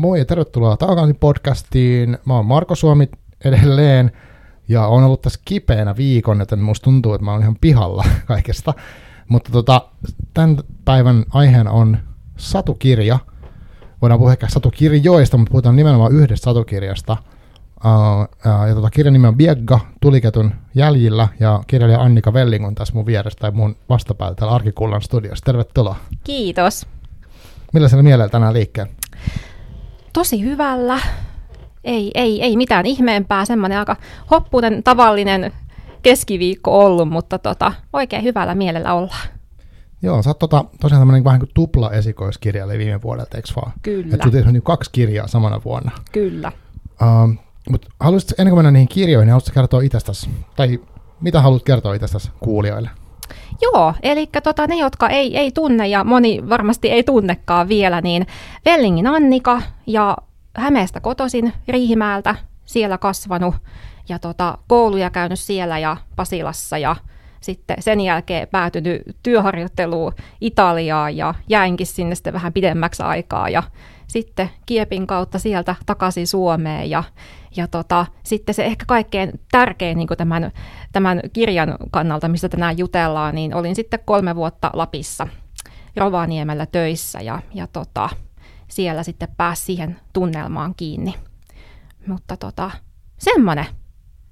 Moi ja tervetuloa takaisin podcastiin. Mä oon Marko Suomi edelleen ja on ollut tässä kipeänä viikon, joten musta tuntuu, että mä oon ihan pihalla kaikesta. Mutta tota, tämän päivän aiheena on satukirja. Voidaan puhua ehkä satukirjoista, mutta puhutaan nimenomaan yhdestä satukirjasta. Uh, uh, ja tota, kirjan nimi on Biegga, Tuliketun jäljillä, ja kirjailija Annika Velling on tässä mun vieressä tai mun vastapäällä täällä Arkikullan studiossa. Tervetuloa. Kiitos. Millaisella mielellä tänään liikkeelle? Tosi hyvällä. Ei, ei, ei mitään ihmeempää, semmoinen aika hoppunen tavallinen keskiviikko ollut, mutta tota, oikein hyvällä mielellä ollaan. Joo, sä oot tota, tosiaan tämmöinen vähän kuin tupla esikoiskirjailija viime vuodelta, eikö vaan? Kyllä. Että sulla on kaksi kirjaa samana vuonna. Kyllä. Uh, mutta haluaisitko ennen kuin mennä niihin kirjoihin, niin haluaisitko kertoa itsestäsi, tai mitä haluat kertoa itsestäsi kuulijoille? Joo, eli tota, ne, jotka ei, ei tunne ja moni varmasti ei tunnekaan vielä, niin Vellingin Annika ja Hämeestä kotoisin Riihimäeltä, siellä kasvanut ja tota, kouluja käynyt siellä ja Pasilassa ja sitten sen jälkeen päätynyt työharjoitteluun Italiaan ja jäinkin sinne sitten vähän pidemmäksi aikaa ja sitten Kiepin kautta sieltä takaisin Suomeen ja, ja tota, sitten se ehkä kaikkein tärkein niin tämän, tämän kirjan kannalta, mistä tänään jutellaan, niin olin sitten kolme vuotta Lapissa Rovaniemellä töissä ja, ja tota, siellä sitten pääsi siihen tunnelmaan kiinni. Mutta tota, semmoinen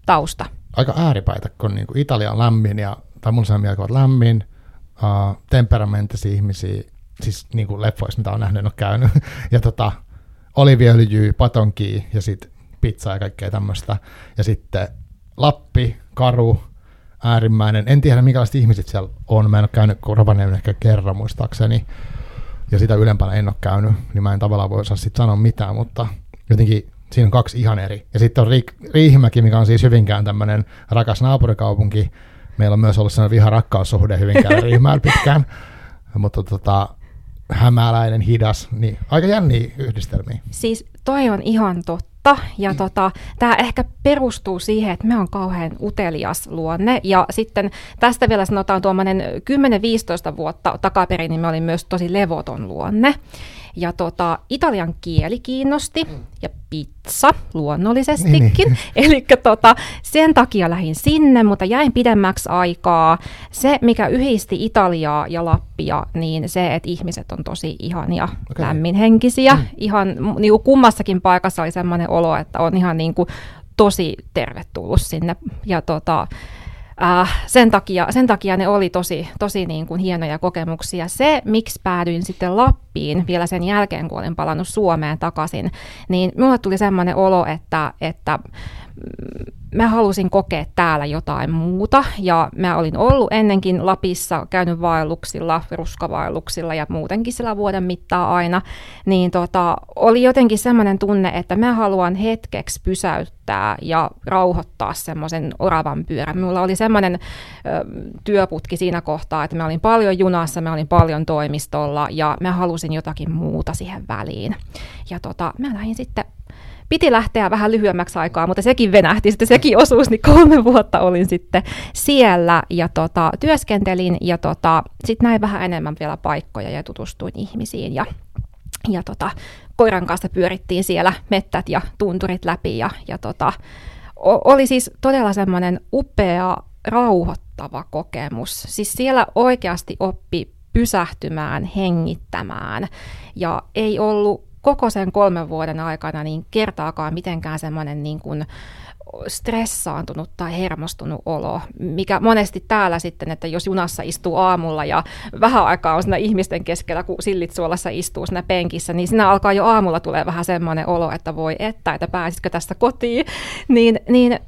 tausta. Aika ääripäitä, kun niin kuin Italia on lämmin, ja, tai sen mieltä lämmin, uh, temperamenttisia ihmisiä, siis niin kuin leffoissa, mitä on nähnyt, en ole käynyt, ja tota, oliviöljyä, patonkia ja sitten pizzaa ja kaikkea tämmöistä. Ja sitten Lappi, Karu, äärimmäinen. En tiedä, minkälaiset ihmiset siellä on. Mä en ole käynyt Rovaniemen ehkä kerran muistaakseni. Ja sitä ylempänä en ole käynyt, niin mä en tavallaan voi sitten sanoa mitään, mutta jotenkin siinä on kaksi ihan eri. Ja sitten on Riihimäki, mikä on siis Hyvinkään tämmöinen rakas naapurikaupunki. Meillä on myös ollut sellainen viha-rakkaussuhde Hyvinkään Riihimäellä pitkään. Mutta tota, hämäläinen, hidas, niin aika jänniä yhdistelmiä. Siis toi on ihan totta, ja mm. tota, tämä ehkä perustuu siihen, että me on kauhean utelias luonne, ja sitten tästä vielä sanotaan tuommoinen 10-15 vuotta takaperin, niin me olin myös tosi levoton luonne. Ja tota, italian kieli kiinnosti mm. ja pizza luonnollisestikin. Niin, niin. Eli tota, sen takia lähdin sinne, mutta jäin pidemmäksi aikaa. Se, mikä yhdisti Italiaa ja Lappia, niin se, että ihmiset on tosi ihania, okay. lämminhenkisiä. Mm. Ihan niin kuin kummassakin paikassa oli sellainen olo, että on ihan niin kuin, tosi tervetullut sinne. Ja tota, Äh, sen, takia, sen takia ne oli tosi, tosi niin kuin hienoja kokemuksia. Se, miksi päädyin sitten Lappiin vielä sen jälkeen, kun olin palannut Suomeen takaisin, niin minulle tuli sellainen olo, että, että mä halusin kokea täällä jotain muuta ja mä olin ollut ennenkin Lapissa, käynyt vaelluksilla, ruskavaelluksilla ja muutenkin sillä vuoden mittaa aina, niin tota, oli jotenkin semmoinen tunne, että mä haluan hetkeksi pysäyttää ja rauhoittaa semmoisen oravan pyörän. Mulla oli semmoinen työputki siinä kohtaa, että mä olin paljon junassa, mä olin paljon toimistolla ja mä halusin jotakin muuta siihen väliin. Ja tota, mä lähdin sitten piti lähteä vähän lyhyemmäksi aikaa, mutta sekin venähti, sitten sekin osuus, niin kolme vuotta olin sitten siellä ja tota, työskentelin ja tota, sitten näin vähän enemmän vielä paikkoja ja tutustuin ihmisiin ja, ja tota, koiran kanssa pyörittiin siellä mettät ja tunturit läpi ja, ja tota, oli siis todella semmoinen upea, rauhoittava kokemus. Siis siellä oikeasti oppi pysähtymään, hengittämään ja ei ollut koko sen kolmen vuoden aikana niin kertaakaan mitenkään semmoinen niin kuin stressaantunut tai hermostunut olo, mikä monesti täällä sitten, että jos junassa istuu aamulla ja vähän aikaa on siinä ihmisten keskellä, kun sillit suolassa istuu siinä penkissä, niin siinä alkaa jo aamulla tulee vähän semmoinen olo, että voi että, että pääsitkö tästä kotiin, niin, niin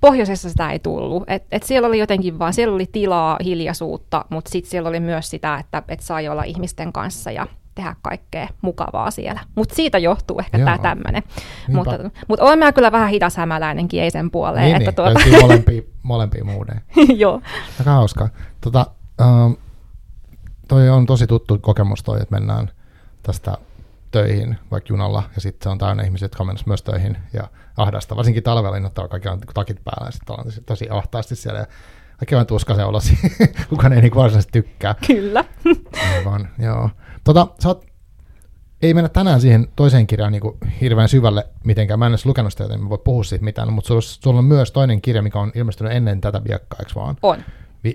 pohjoisessa sitä ei tullut. Et, et siellä oli jotenkin vaan, siellä oli tilaa, hiljaisuutta, mutta sitten siellä oli myös sitä, että et sai olla ihmisten kanssa ja tehdä kaikkea mukavaa siellä. Mutta siitä johtuu ehkä tämä tämmöinen. Mutta, mutta olen mä kyllä vähän hidas hämäläinenkin, ei sen puoleen. Niin, että niin, tuota... molempia, molempia muuden. Joo. Aika hauskaa. Tota, um, toi on tosi tuttu kokemus toi, että mennään tästä töihin vaikka junalla, ja sitten se on täynnä ihmisiä, jotka on myös töihin, ja ahdasta. Varsinkin talvella niin ottaa kaikki on takit päällä, ja sitten ollaan tosi ahtaasti siellä, ja on tuskaisen olosi, kukaan ei niin varsinaisesti tykkää. Kyllä. Aivan, joo. Tota, sä oot ei mennä tänään siihen toiseen kirjaan niin kuin hirveän syvälle mitenkään. Mä en edes lukenut sitä, joten mä voi puhua siitä mitään, mutta sulla, sulla on myös toinen kirja, mikä on ilmestynyt ennen tätä viekkaa, eikö vaan? On.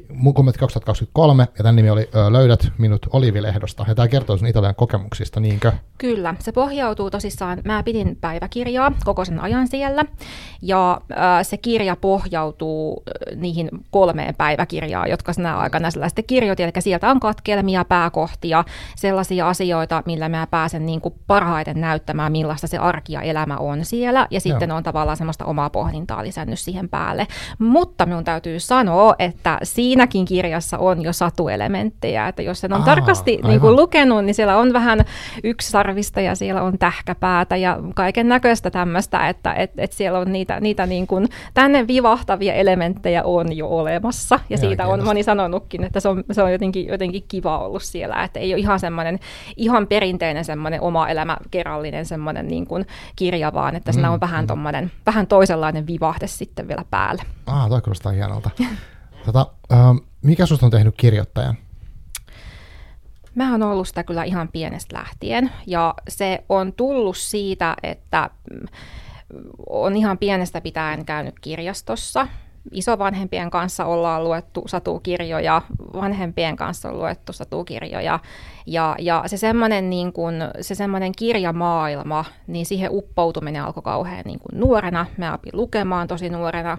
Mukumet 2023, ja tämän nimi oli Löydät minut Olivilehdosta, ja tämä kertoo sun Italian kokemuksista, niinkö? Kyllä, se pohjautuu tosissaan, mä pidin päiväkirjaa koko sen ajan siellä, ja äh, se kirja pohjautuu niihin kolmeen päiväkirjaan, jotka sinä aikana sitten kirjoitin, eli sieltä on katkelmia, pääkohtia, sellaisia asioita, millä mä pääsen niin kuin parhaiten näyttämään, millaista se arki ja elämä on siellä, ja sitten Joo. on tavallaan semmoista omaa pohdintaa lisännyt siihen päälle. Mutta minun täytyy sanoa, että siinäkin kirjassa on jo satuelementtejä, että jos sen on Aa, tarkasti niin kuin lukenut, niin siellä on vähän yksisarvista ja siellä on tähkäpäätä ja kaiken näköistä tämmöistä, että et, et siellä on niitä, niitä niin kuin, tänne vivahtavia elementtejä on jo olemassa ja, ja siitä on moni sanonutkin, että se on, se on jotenkin, jotenkin kiva ollut siellä, että ei ole ihan semmoinen ihan perinteinen semmoinen oma elämä kerrallinen semmoinen niin kuin kirja, vaan että siinä mm, on vähän, mm. vähän toisenlainen vivahde sitten vielä päälle. Ah, toi kuulostaa hienolta. Tota, äh, mikä susta on tehnyt kirjoittajan? Mä oon ollut sitä kyllä ihan pienestä lähtien ja se on tullut siitä, että mm, on ihan pienestä pitäen käynyt kirjastossa isovanhempien kanssa ollaan luettu satukirjoja, vanhempien kanssa on luettu satukirjoja. Ja, ja se semmoinen niin kuin, se semmoinen kirjamaailma, niin siihen uppoutuminen alkoi kauhean niin kuin nuorena. Mä opin lukemaan tosi nuorena.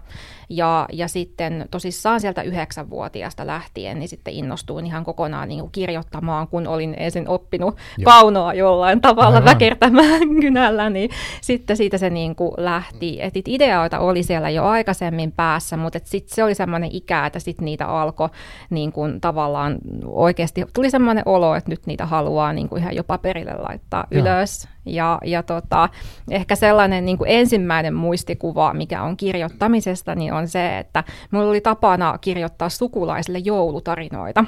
Ja, ja sitten tosissaan sieltä yhdeksänvuotiaasta lähtien, niin sitten innostuin ihan kokonaan niin kuin kirjoittamaan, kun olin ensin oppinut Joo. kaunoa jollain tavalla Aivan. väkertämään kynällä, niin sitten siitä se niin kuin lähti. Et ideoita oli siellä jo aikaisemmin päässä, mutta sitten se oli semmoinen ikä, että sitten niitä alkoi niin kuin tavallaan oikeasti, tuli semmoinen olo, että nyt niitä haluaa niin kuin ihan jo paperille laittaa Joo. ylös. Ja, ja tota, ehkä sellainen niin kuin ensimmäinen muistikuva, mikä on kirjoittamisesta, niin on se, että minulla oli tapana kirjoittaa sukulaisille joulutarinoita.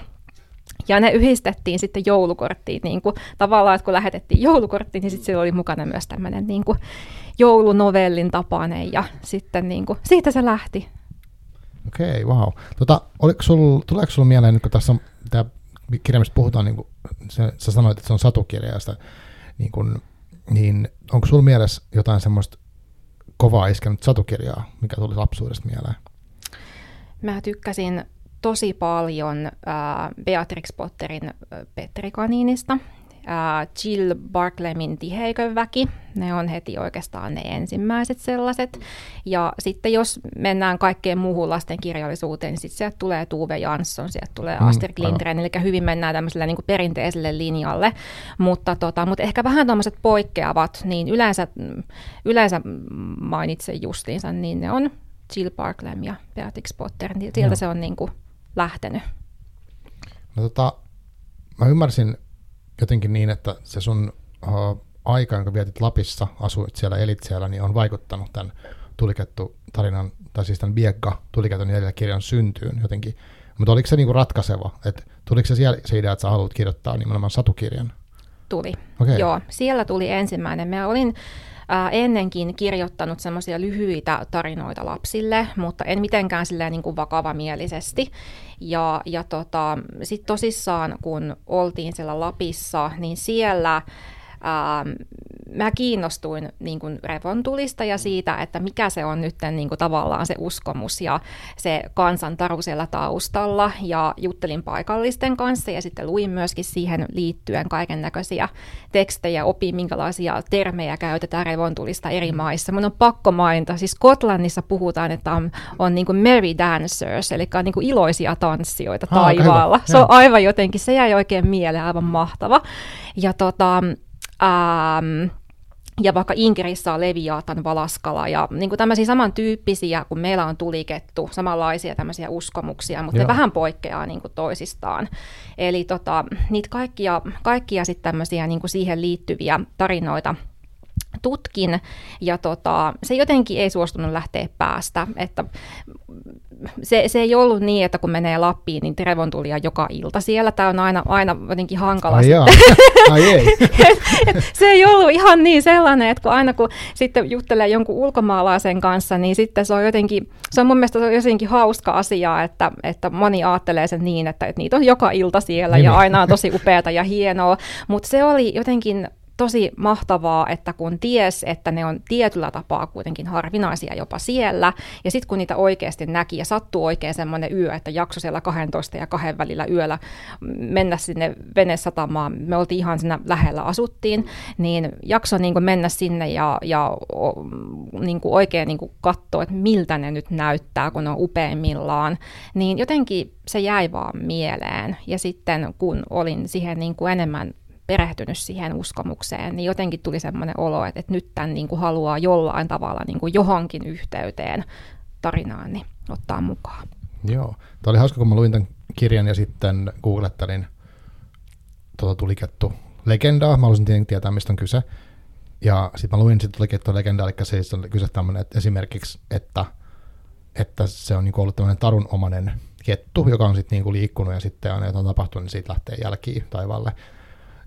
Ja ne yhdistettiin sitten joulukorttiin, niin kuin, tavallaan, että kun lähetettiin joulukorttiin, niin sitten oli mukana myös tämmöinen niin kuin, joulunovellin tapainen, ja sitten niin kuin, siitä se lähti. Okei, okay, wow. Tota, oliko sul, tuleeko sinulla mieleen, nyt kun tässä on tämä kirja, mistä puhutaan, niin kuin, sä, sä sanoit, että se on satukirja, ja sitä, niin, kuin, niin onko sinulla mielessä jotain semmoista kovaa iskenyt satukirjaa, mikä tuli lapsuudesta mieleen? Mä tykkäsin tosi paljon äh, Beatrix Potterin Petrikaniinista äh, Jill Barklemin Tiheikön väki. Ne on heti oikeastaan ne ensimmäiset sellaiset. Ja sitten jos mennään kaikkeen muuhun lastenkirjallisuuteen, niin sitten sieltä tulee Tuve Jansson, sieltä tulee mm, Astrid Lindgren, eli hyvin mennään tämmöiselle niin kuin perinteiselle linjalle. Mutta, tota, mutta ehkä vähän tuommoiset poikkeavat, niin yleensä, yleensä mainitsen justiinsa, niin ne on Jill Barklem ja Beatrix Potter. Sieltä Joo. se on niin kuin lähtenyt. No tota, mä ymmärsin jotenkin niin, että se sun uh, aika, jonka vietit Lapissa, asuit siellä, elit siellä, niin on vaikuttanut tämän tulikettu tarinan, tai siis tämän Biegga tuliketun jäljellä kirjan syntyyn jotenkin. Mutta oliko se niinku ratkaiseva? että tuliko se siellä se idea, että sä haluat kirjoittaa nimenomaan satukirjan? Tuli. Okay. Joo, siellä tuli ensimmäinen. Mä olin ää, ennenkin kirjoittanut semmoisia lyhyitä tarinoita lapsille, mutta en mitenkään silleen niin kuin vakavamielisesti. Ja, ja tota, sitten tosissaan, kun oltiin siellä Lapissa, niin siellä ähm, mä kiinnostuin niin kuin revontulista ja siitä, että mikä se on nyt niin kuin tavallaan se uskomus ja se kansantaru siellä taustalla. Ja juttelin paikallisten kanssa ja sitten luin myöskin siihen liittyen kaiken näköisiä tekstejä, opin minkälaisia termejä käytetään revontulista eri maissa. Mun on pakko mainita, siis Skotlannissa puhutaan, että on, on niin kuin merry dancers, eli on niin kuin iloisia tanssijoita taivaalla. Ah, se on aivan jotenkin, se jäi oikein mieleen, aivan mahtava. Ja tota, Ähm, ja vaikka Inkerissä on Leviaatan valaskala ja niin kuin tämmöisiä samantyyppisiä, kun meillä on tulikettu, samanlaisia tämmöisiä uskomuksia, mutta Joo. ne vähän poikkeaa niin kuin toisistaan. Eli tota, niitä kaikkia, kaikkia sitten tämmöisiä niin kuin siihen liittyviä tarinoita tutkin, ja tota, se jotenkin ei suostunut lähteä päästä, että se, se ei ollut niin, että kun menee Lappiin, niin revontulia joka ilta siellä. Tämä on aina, aina jotenkin hankala. Ai, Ai ei. et, et, se ei ollut ihan niin sellainen, että kun aina kun sitten juttelee jonkun ulkomaalaisen kanssa, niin sitten se on jotenkin, se on mun mielestä se on jotenkin hauska asia, että, että moni ajattelee sen niin, että, että niitä on joka ilta siellä niin. ja aina on tosi upeata ja hienoa, mutta se oli jotenkin tosi mahtavaa, että kun ties, että ne on tietyllä tapaa kuitenkin harvinaisia jopa siellä, ja sitten kun niitä oikeasti näki ja sattuu oikein semmoinen yö, että jakso siellä 12 ja kahden välillä yöllä mennä sinne venesatamaan, me oltiin ihan siinä lähellä asuttiin, niin jakso niin mennä sinne ja, ja niin oikein niin katsoa, että miltä ne nyt näyttää, kun on upeimmillaan, niin jotenkin se jäi vaan mieleen. Ja sitten kun olin siihen niin kuin enemmän perehtynyt siihen uskomukseen, niin jotenkin tuli semmoinen olo, että, että nyt tämän niin kuin haluaa jollain tavalla niin kuin johonkin yhteyteen tarinaani ottaa mukaan. Joo. Tämä oli hauska, kun mä luin tämän kirjan ja sitten googlettelin tuota tulikettu legendaa. Mä haluaisin tietää, mistä on kyse. Ja sitten mä luin sitten tulikettu legendaa, eli se on kyse tämmöinen, että esimerkiksi, että, että se on niin ollut tämmöinen tarunomainen kettu, joka on sitten niin liikkunut ja sitten on jotain tapahtunut, niin siitä lähtee jälkiin taivaalle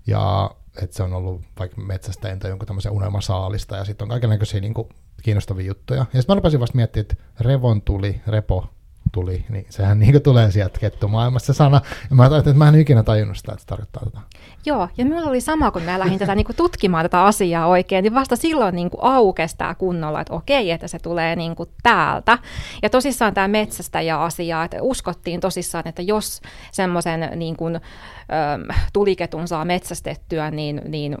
ja että se on ollut vaikka metsästäjän tai jonkun tämmöisen unelmasaalista, ja sitten on kaikenlaisia niin kiinnostavia juttuja. Ja sitten mä rupesin vasta miettimään, että revon tuli, repo tuli, niin sehän niin tulee sieltä kettumaailmassa sana. Ja mä ajattelin, että mä en ikinä tajunnut sitä, että se tarkoittaa tätä. Joo, ja minulla oli sama, kun mä lähdin tätä niin kuin tutkimaan tätä asiaa oikein, niin vasta silloin niin kuin aukesi tämä kunnolla, että okei, että se tulee niin kuin täältä. Ja tosissaan tämä metsästäjä-asia, että uskottiin tosissaan, että jos semmoisen niin kuin, tuliketun saa metsästettyä, niin, niin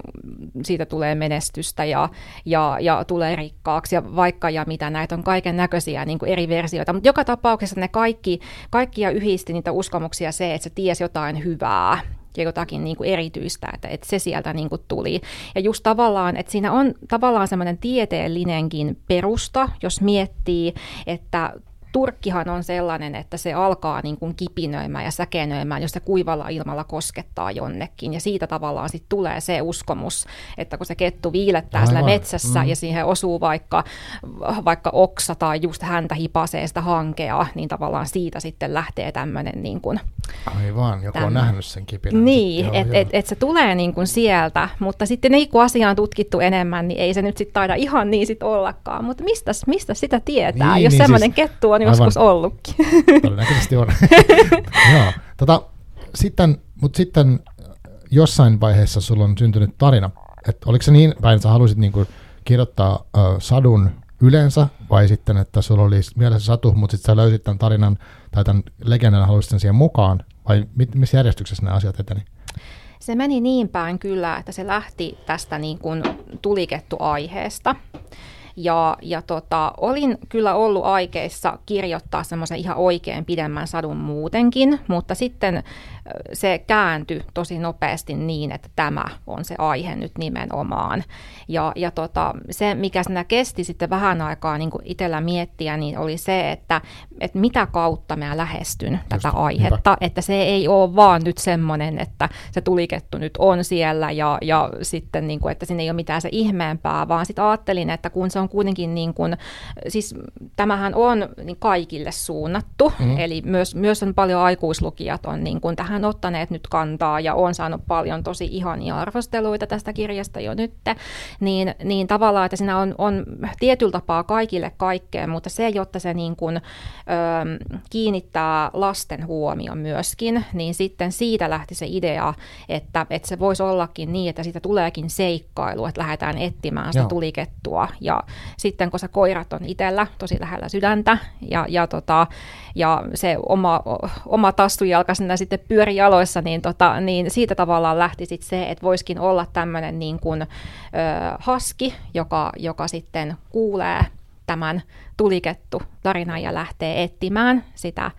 siitä tulee menestystä ja, ja, ja tulee rikkaaksi ja vaikka ja mitä näitä on kaiken näköisiä niin eri versioita. Mutta joka tapauksessa ne kaikki, kaikkia yhdisti niitä uskomuksia se, että se tiesi jotain hyvää ja jotakin niin kuin erityistä, että, että se sieltä niin kuin tuli. Ja just tavallaan, että siinä on tavallaan semmoinen tieteellinenkin perusta, jos miettii, että Turkkihan on sellainen, että se alkaa niin kuin kipinöimään ja säkenöimään, jos se kuivalla ilmalla koskettaa jonnekin. Ja siitä tavallaan sitten tulee se uskomus, että kun se kettu viilettää Aivan. siellä metsässä mm. ja siihen osuu vaikka, vaikka oksa tai just häntä hipasee sitä hankea, niin tavallaan siitä sitten lähtee tämmöinen niin kuin, Aivan, joku on nähnyt sen kipinän. Niin, että et, et se tulee niin kuin sieltä, mutta sitten ei kun asia on tutkittu enemmän, niin ei se nyt sitten taida ihan niin sit ollakaan. Mutta mistä, mistä sitä tietää, niin, jos niin, semmoinen siis, kettu on joskus aivan, ollutkin? Todennäköisesti on. Joo, tota, sitten, mutta sitten jossain vaiheessa sulla on syntynyt tarina, että oliko se niin päin, että sä halusit niin kuin kirjoittaa uh, sadun yleensä, vai sitten, että sulla oli mielessä satu, mutta sitten sä löysit tämän tarinan tai tämän legendan haluaisit sen siihen mukaan, vai missä järjestyksessä nämä asiat eteni? Se meni niin päin kyllä, että se lähti tästä niin kuin tulikettu aiheesta. Ja, ja tota, olin kyllä ollut aikeissa kirjoittaa semmoisen ihan oikein pidemmän sadun muutenkin, mutta sitten se kääntyi tosi nopeasti niin, että tämä on se aihe nyt nimenomaan. Ja, ja tota, se, mikä siinä kesti sitten vähän aikaa niin kuin itsellä miettiä, niin oli se, että, että mitä kautta mä lähestyn Just, tätä aihetta. Hyvä. Että se ei ole vaan nyt semmoinen, että se tulikettu nyt on siellä ja, ja sitten, niin kuin, että siinä ei ole mitään se ihmeempää, vaan sitten ajattelin, että kun se on kuitenkin, niin kuin, siis tämähän on niin kaikille suunnattu, mm. eli myös, myös on paljon aikuislukijat on niin kuin tähän ottaneet nyt kantaa ja on saanut paljon tosi ihania arvosteluita tästä kirjasta jo nyt, niin, niin tavallaan, että siinä on, on tietyllä tapaa kaikille kaikkea, mutta se, jotta se niin kuin, ö, kiinnittää lasten huomion myöskin, niin sitten siitä lähti se idea, että, että se voisi ollakin niin, että siitä tuleekin seikkailu, että lähdetään etsimään sitä Joo. tulikettua ja sitten kun se koirat on itsellä tosi lähellä sydäntä ja, ja, tota, ja se oma, oma tassujalka sinne sitten pyöri jaloissa, niin, tota, niin siitä tavallaan lähti sit se, että voisikin olla tämmöinen niin kuin, ö, haski, joka, joka sitten kuulee tämän tulikettu tarinan ja lähtee etsimään sitä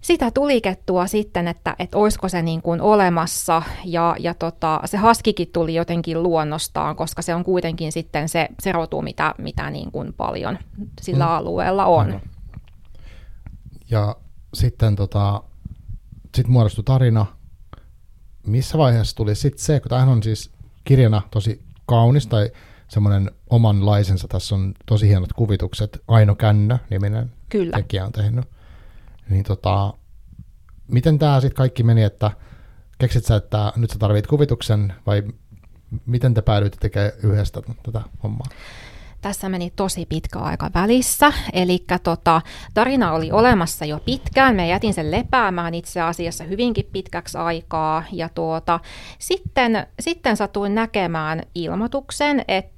sitä tulikettua sitten, että, että olisiko se niin kuin olemassa ja, ja tota, se haskikin tuli jotenkin luonnostaan, koska se on kuitenkin sitten se, se rotu, mitä, mitä niin kuin paljon sillä mm. alueella on. Ja sitten tota, sit muodostui tarina. Missä vaiheessa tuli sitten se, kun tämähän on siis kirjana tosi kaunis tai semmoinen omanlaisensa, tässä on tosi hienot kuvitukset, Aino Kännö niminen Kyllä. tekijä on tehnyt. Niin tota, miten tämä sitten kaikki meni, että keksit sä, että nyt sä tarvit kuvituksen vai miten te päädyitte tekemään yhdessä tätä hommaa? Tässä meni tosi pitkä aika välissä. Eli tota, tarina oli olemassa jo pitkään. Me jätin sen lepäämään itse asiassa hyvinkin pitkäksi aikaa. Ja tuota, sitten, sitten satuin näkemään ilmoituksen, että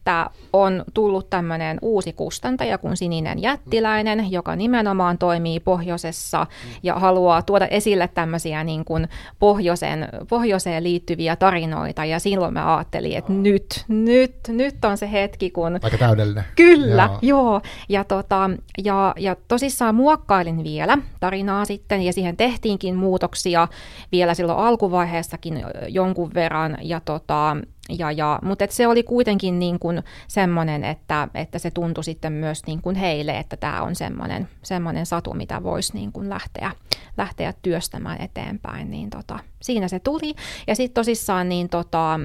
on tullut tämmöinen uusi kustantaja kuin Sininen Jättiläinen, joka nimenomaan toimii pohjoisessa ja haluaa tuoda esille tämmöisiä niin kuin pohjoisen, pohjoiseen liittyviä tarinoita. Ja silloin mä ajattelin, että nyt, nyt, nyt on se hetki, kun... Aika täydellinen. Kyllä, joo. joo. Ja, tota, ja, ja tosissaan muokkailin vielä tarinaa sitten, ja siihen tehtiinkin muutoksia vielä silloin alkuvaiheessakin jonkun verran, ja tota, ja, ja, mutta et se oli kuitenkin niin kuin semmoinen, että, että se tuntui sitten myös niin kuin heille, että tämä on semmoinen, semmoinen satu, mitä voisi niin kuin lähteä, lähteä työstämään eteenpäin. Niin tota, siinä se tuli. Ja sitten tosissaan niin tota,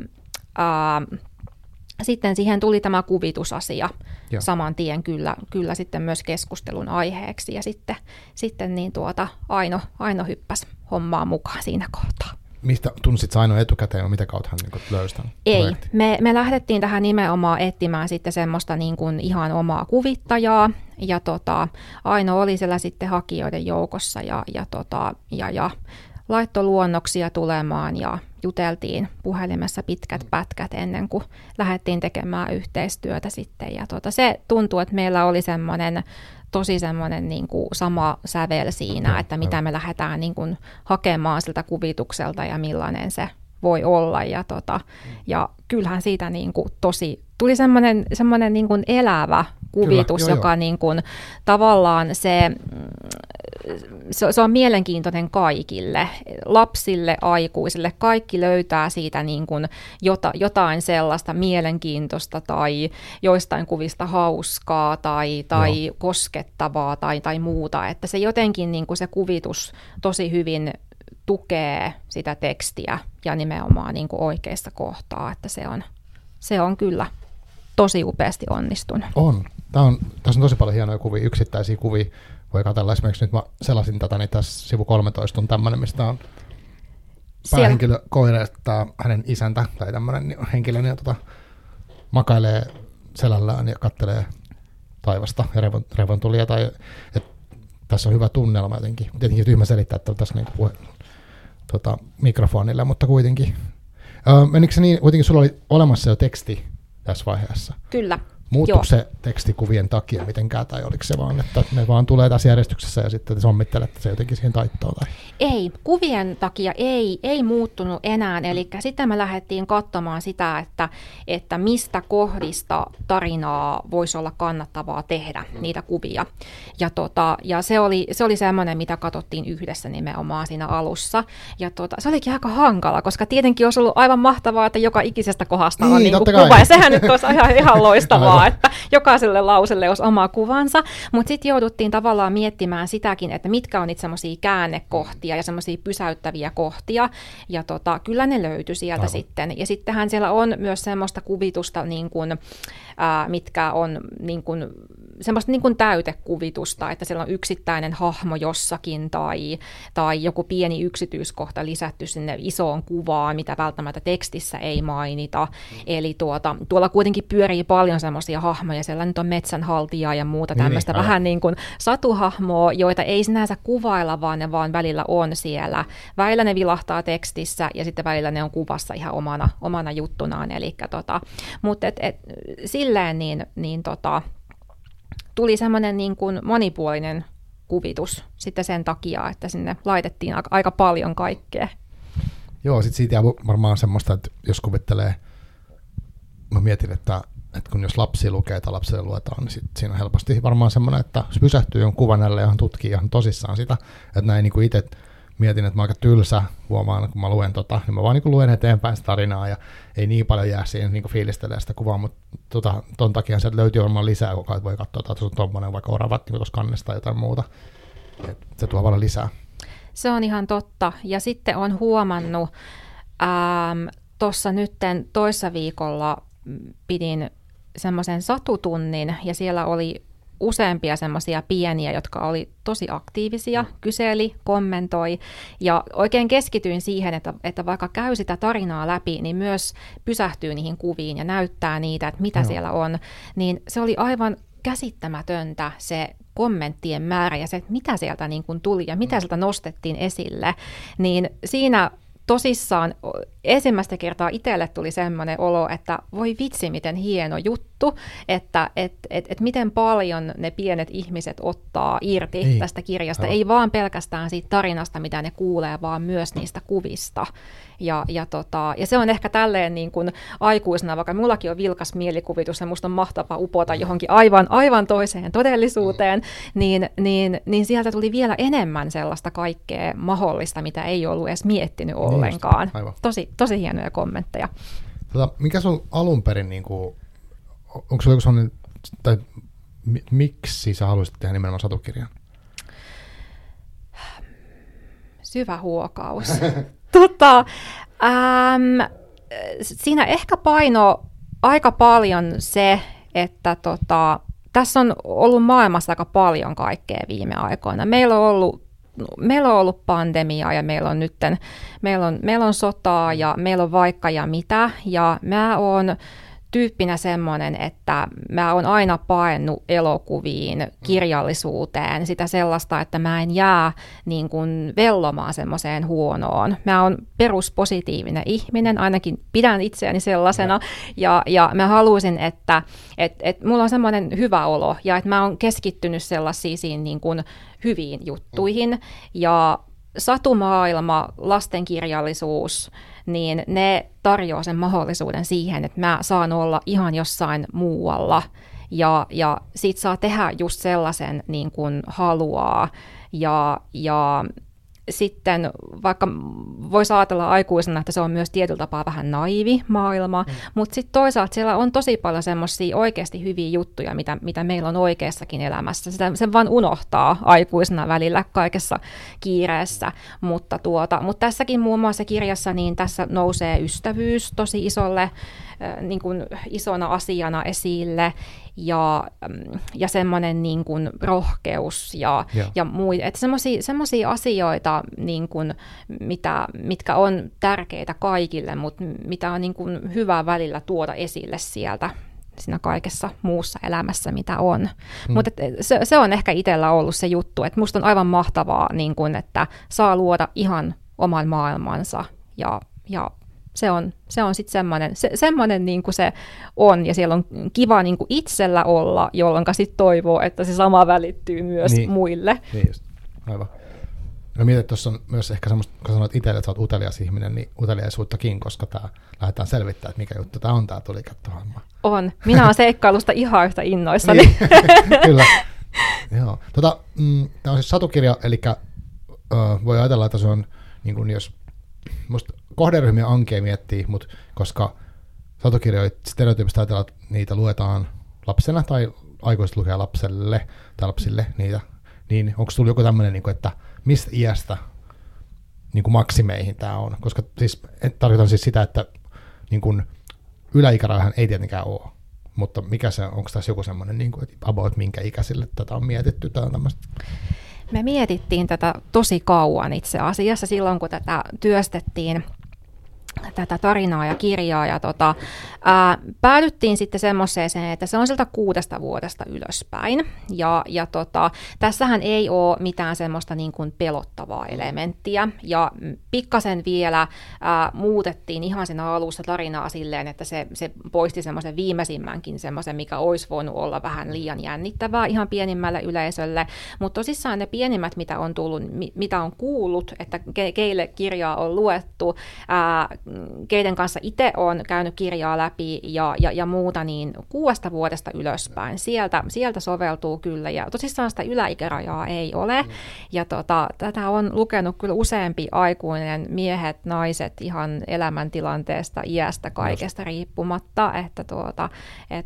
ää, sitten siihen tuli tämä kuvitusasia Joo. saman tien kyllä, kyllä sitten myös keskustelun aiheeksi. Ja sitten, sitten niin tuota, Aino, Aino hyppäsi hommaa mukaan siinä kohtaa. Mistä tunsit Aino etukäteen, mitä kautta hän niin löysi Ei, me, me lähdettiin tähän nimenomaan etsimään sitten semmoista niin kuin ihan omaa kuvittajaa, ja tota, Aino oli siellä sitten hakijoiden joukossa, ja, ja, tota, ja, ja laittoi luonnoksia tulemaan, ja juteltiin puhelimessa pitkät pätkät ennen kuin lähdettiin tekemään yhteistyötä sitten. Ja tuota, se tuntuu, että meillä oli semmoinen tosi semmoinen niin kuin sama sävel siinä, että mitä me lähdetään niin kuin hakemaan siltä kuvitukselta ja millainen se voi olla. Ja, tota, ja kyllähän siitä niin kuin tosi, tuli semmoinen, semmoinen niin kuin elävä kuvitus, Kyllä, joo, joka joo. Niin kuin, tavallaan se, se, se on mielenkiintoinen kaikille, lapsille, aikuisille, kaikki löytää siitä niin kuin jota, jotain sellaista mielenkiintoista tai joistain kuvista hauskaa tai, tai koskettavaa tai, tai muuta, että se jotenkin niin kuin se kuvitus tosi hyvin tukee sitä tekstiä ja nimenomaan niin kuin oikeassa kohtaa, että se on, se on kyllä tosi upeasti onnistunut. On. Tämä on. Tässä on tosi paljon hienoja kuvia, yksittäisiä kuvia. Voi katsella esimerkiksi nyt mä selasin tätä, niin tässä sivu 13 on tämmöinen, mistä on päähenkilö koireesta hänen isäntä tai tämmöinen niin henkilö, niin tota, makailee selällään ja kattelee taivasta ja revon, revontulia. Tai, et, tässä on hyvä tunnelma jotenkin. Tietenkin tyhmä selittää, että tässä niin puhe, tota, mikrofonille, mutta kuitenkin. Öö, menikö se niin, kuitenkin sulla oli olemassa jo teksti tässä vaiheessa? Kyllä, Muuttuuko se tekstikuvien takia mitenkään, tai oliko se vaan, että ne vaan tulee tässä järjestyksessä ja sitten te sommittelette se jotenkin siihen taittoon? Tai? Ei, kuvien takia ei, ei muuttunut enää, eli sitten me lähdettiin katsomaan sitä, että, että mistä kohdista tarinaa voisi olla kannattavaa tehdä, niitä kuvia. Ja, tota, ja se oli, se oli semmoinen, mitä katsottiin yhdessä nimenomaan siinä alussa. Ja tota, se olikin aika hankala, koska tietenkin olisi ollut aivan mahtavaa, että joka ikisestä kohdasta niin, on niin kuin kuva, ja sehän nyt olisi ihan, ihan loistavaa että jokaiselle lauselle olisi oma kuvansa, mutta sitten jouduttiin tavallaan miettimään sitäkin, että mitkä on niitä semmoisia käännekohtia ja semmoisia pysäyttäviä kohtia, ja tota, kyllä ne löytyi sieltä Aivan. sitten. Ja sittenhän siellä on myös semmoista kuvitusta, niin kuin, ää, mitkä on niin kuin, semmoista niin kuin täytekuvitusta, että siellä on yksittäinen hahmo jossakin tai, tai joku pieni yksityiskohta lisätty sinne isoon kuvaan, mitä välttämättä tekstissä ei mainita. Mm. Eli tuota, tuolla kuitenkin pyörii paljon semmoisia hahmoja, siellä nyt on metsänhaltija ja muuta niin, tämmöistä niin, vähän niin kuin satuhahmoa, joita ei sinänsä kuvailla, vaan ne vaan välillä on siellä. Välillä ne vilahtaa tekstissä ja sitten välillä ne on kuvassa ihan omana, omana juttunaan. Eli tota, mutta et, et, silleen niin, niin tota, tuli semmoinen niin kuin monipuolinen kuvitus sitten sen takia, että sinne laitettiin aika, paljon kaikkea. Joo, sitten siitä jää varmaan semmoista, että jos kuvittelee, mä mietin, että, että kun jos lapsi lukee tai lapsille luetaan, niin sit siinä on helposti varmaan semmoinen, että jos pysähtyy jonkun kuvan ja hän tutkii ihan tosissaan sitä, että näin niin kuin itse mietin, että mä aika tylsä huomaan, kun mä luen tota, niin mä vaan niin luen eteenpäin sitä tarinaa ja ei niin paljon jää siihen niin fiilistelee sitä kuvaa, mutta tota, ton takia sieltä löytyy varmaan lisää, kun voi katsoa, että on tuommoinen vaikka oravat niin tuossa kannesta tai jotain muuta. Et se tuo paljon lisää. Se on ihan totta. Ja sitten on huomannut, ähm, tuossa nytten toissa viikolla pidin semmoisen satutunnin ja siellä oli useampia semmoisia pieniä, jotka oli tosi aktiivisia, kyseli, kommentoi. Ja oikein keskityin siihen, että, että vaikka käy sitä tarinaa läpi, niin myös pysähtyy niihin kuviin ja näyttää niitä, että mitä Joo. siellä on, niin se oli aivan käsittämätöntä se kommenttien määrä ja se, että mitä sieltä niin kuin tuli ja mitä mm. sieltä nostettiin esille, niin siinä tosissaan ensimmäistä kertaa itselle tuli semmoinen olo, että voi vitsi, miten hieno juttu, että et, et, et miten paljon ne pienet ihmiset ottaa irti niin. tästä kirjasta. Ei vaan pelkästään siitä tarinasta, mitä ne kuulee, vaan myös niistä kuvista. Ja, ja, tota, ja se on ehkä tälleen niin kuin aikuisena, vaikka mullakin on vilkas mielikuvitus ja musta on mahtava upota johonkin aivan, aivan toiseen todellisuuteen, niin, niin, niin sieltä tuli vielä enemmän sellaista kaikkea mahdollista, mitä ei ollut edes miettinyt niin ollenkaan. Tosi, tosi hienoja kommentteja. Tota, mikä sun alun perin, niin kuin, onko se joku sellainen, tai miksi sä haluaisit tehdä nimenomaan satukirjan? Syvä huokaus. tota, äm, siinä ehkä paino aika paljon se, että tota, tässä on ollut maailmassa aika paljon kaikkea viime aikoina. Meillä on ollut meillä on ollut pandemia ja meillä on nytten, meillä on, meillä on sotaa ja meillä on vaikka ja mitä. Ja mä oon tyyppinä semmoinen, että mä oon aina paennut elokuviin, kirjallisuuteen, sitä sellaista, että mä en jää niin kuin vellomaan semmoiseen huonoon. Mä oon peruspositiivinen ihminen, ainakin pidän itseäni sellaisena, ja, ja mä haluaisin, että et, et mulla on semmoinen hyvä olo, ja että mä oon keskittynyt sellaisiin niin kuin hyviin juttuihin, ja satumaailma, lastenkirjallisuus, niin ne tarjoaa sen mahdollisuuden siihen, että mä saan olla ihan jossain muualla. Ja, ja sit saa tehdä just sellaisen niin kuin haluaa. Ja, ja sitten vaikka voisi ajatella aikuisena, että se on myös tietyllä tapaa vähän naivi maailma, mm. mutta sitten toisaalta siellä on tosi paljon semmoisia oikeasti hyviä juttuja, mitä, mitä meillä on oikeassakin elämässä. Sitä, sen vaan unohtaa aikuisena välillä kaikessa kiireessä, mutta, tuota, mutta tässäkin muun muassa kirjassa niin tässä nousee ystävyys tosi isolle niin kuin isona asiana esille ja, mm, ja semmoinen niin kuin rohkeus ja, yeah. ja muita. Että semmoisia asioita, niin kuin, mitä, mitkä on tärkeitä kaikille, mutta mitä on niin kuin hyvä välillä tuoda esille sieltä siinä kaikessa muussa elämässä, mitä on. Mm. Mutta se, se on ehkä itsellä ollut se juttu, että musta on aivan mahtavaa, niin kun, että saa luoda ihan oman maailmansa ja, ja se on, se on sitten semmoinen, se, semmoinen niin kuin se on, ja siellä on kiva niin kuin itsellä olla, jolloin sitten toivoo, että se sama välittyy myös niin. muille. Niin just, aivan. No mietit, tuossa on myös ehkä semmoista, kun sanoit itselle, että sä oot utelias ihminen, niin uteliaisuuttakin, koska tämä lähdetään selvittämään, että mikä juttu tämä on tämä tulikattohomma. On. Minä olen seikkailusta ihan yhtä innoissani. niin. Kyllä. Joo. Tota, mm, tämä on siis satukirja, eli uh, voi ajatella, että se on, niin kuin jos musta kohderyhmiä ankea miettii, mutta koska satukirjoja stereotyypistä ajatellaan, että niitä luetaan lapsena tai aikuiset lukee lapselle tai lapsille niitä, niin onko sulla joku tämmöinen, niin että mistä iästä niin kuin maksimeihin tämä on? Koska siis, tarkoitan siis sitä, että niin kuin, yläikärajahan ei tietenkään ole, mutta mikä se, onko tässä joku semmoinen, niin kuin, about minkä ikäisille tätä on mietitty tai tämmöistä? Me mietittiin tätä tosi kauan itse asiassa silloin, kun tätä työstettiin tätä tarinaa ja kirjaa ja tota, ää, päädyttiin sitten semmoiseen, että se on sieltä kuudesta vuodesta ylöspäin. Ja, ja tota, tässähän ei ole mitään semmoista niin kuin pelottavaa elementtiä. Ja pikkasen vielä ää, muutettiin ihan siinä alussa tarinaa silleen, että se, se poisti semmoisen viimeisimmänkin semmoisen, mikä olisi voinut olla vähän liian jännittävää ihan pienimmälle yleisölle, mutta tosissaan ne pienimmät, mitä on tullut, mitä on kuullut, että ke, keille kirjaa on luettu, ää, keiden kanssa itse olen käynyt kirjaa läpi ja, ja, ja muuta, niin kuudesta vuodesta ylöspäin. Sieltä, sieltä soveltuu kyllä, ja tosissaan sitä yläikärajaa ei ole. Mm. Ja tota, tätä on lukenut kyllä useampi aikuinen, miehet, naiset, ihan elämäntilanteesta, iästä, kaikesta riippumatta, että tuota, et,